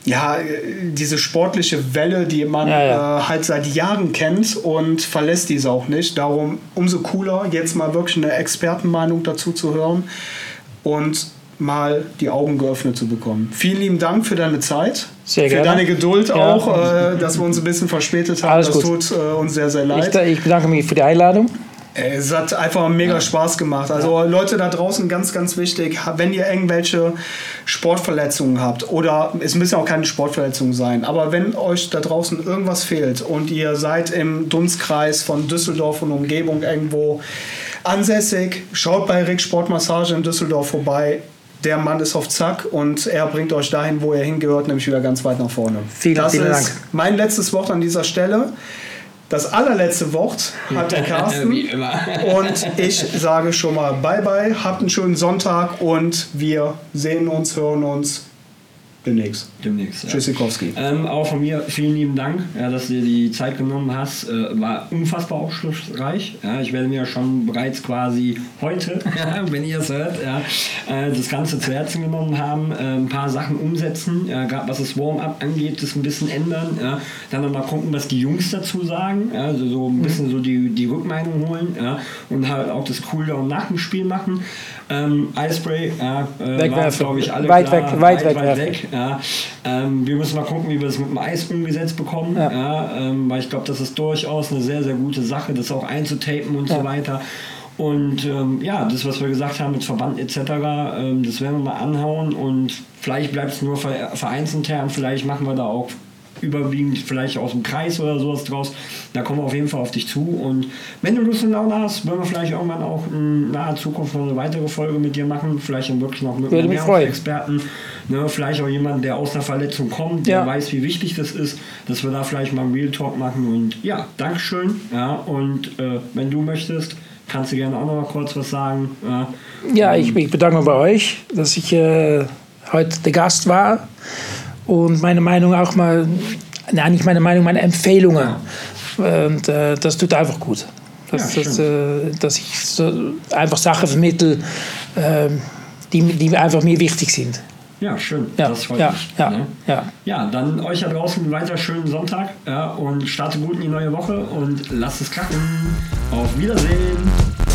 ja, diese sportliche Welle, die man Ja, ja. Äh, halt seit Jahren kennt und verlässt diese auch nicht. Darum umso cooler, jetzt mal wirklich eine Expertenmeinung dazu zu hören und mal die Augen geöffnet zu bekommen. Vielen lieben Dank für deine Zeit, Sehr für gerne. deine Geduld Ja. auch, äh, dass wir uns ein bisschen verspätet haben. Alles das gut. tut äh, uns sehr, sehr leid. Ich, ich bedanke mich für die Einladung. Es hat einfach mega Spaß gemacht. Also Leute da draußen, ganz, ganz wichtig, wenn ihr irgendwelche Sportverletzungen habt oder es müssen ja auch keine Sportverletzungen sein, aber wenn euch da draußen irgendwas fehlt und ihr seid im Dunstkreis von Düsseldorf und Umgebung irgendwo ansässig, schaut bei Rick Sportmassage in Düsseldorf vorbei. Der Mann ist auf Zack und er bringt euch dahin, wo er hingehört, nämlich wieder ganz weit nach vorne. Vielen, das vielen ist Dank. mein letztes Wort an dieser Stelle. Das allerletzte Wort hat der [laughs] Carsten. Und ich sage schon mal Bye bye, habt einen schönen Sonntag und wir sehen uns, hören uns demnächst. Demnächst. Ja. Tschüssikowski. Ähm, auch von mir vielen lieben Dank, ja, dass du dir die Zeit genommen hast. Äh, war unfassbar aufschlussreich. Ja, ich werde mir schon bereits quasi heute, [laughs] wenn ihr es hört, ja, äh, das Ganze zu Herzen genommen haben, äh, ein paar Sachen umsetzen. Gerade was das Warm-up angeht, das ein bisschen ändern. Ja. Dann noch mal gucken, was die Jungs dazu sagen. Ja, also so ein bisschen so die, die Rückmeldung holen ja, und halt auch das Cooldown nach dem Spiel machen. Ähm, Eispray, ja, äh, Wegwerfen. glaube ich, alle Weit klar, weg, weit weit wegwerfen. weg. Ja, ähm, wir müssen mal gucken, wie wir das mit dem Eis umgesetzt bekommen. Ja. Ja. ähm, weil ich glaube, das ist durchaus eine sehr, sehr gute Sache, das auch einzutapen und so weiter. Und ähm, ja, das, was wir gesagt haben mit Verband etc., ähm, das werden wir mal anhauen und vielleicht bleibt es nur vereinsintern, vielleicht machen wir da auch überwiegend vielleicht aus dem Kreis oder sowas draus. Da kommen wir auf jeden Fall auf dich zu. Und wenn du Lust und Laune hast, wollen wir vielleicht irgendwann auch in naher Zukunft noch eine weitere Folge mit dir machen. Vielleicht dann wirklich noch mit einem Experten. Ne, vielleicht auch jemand, der aus einer Verletzung kommt, der ja. weiß, wie wichtig das ist, dass wir da vielleicht mal einen Real Talk machen. Und ja, Dankeschön. Ja, und äh, wenn du möchtest, kannst du gerne auch noch mal kurz was sagen. Ja, ja ich, ich bedanke mich bei euch, dass ich äh, heute der Gast war und meine Meinung auch mal, nein, nicht meine Meinung, meine Empfehlungen. Und äh, das tut einfach gut. Dass, ja, dass, äh, dass ich so einfach Sachen vermittle, äh, die, die einfach mir wichtig sind. Ja, schön. Ja, das freut ja, mich. Ja, ne? ja. ja, dann euch da draußen einen weiter schönen Sonntag ja, und starte gut in die neue Woche und lasst es krachen. Auf Wiedersehen.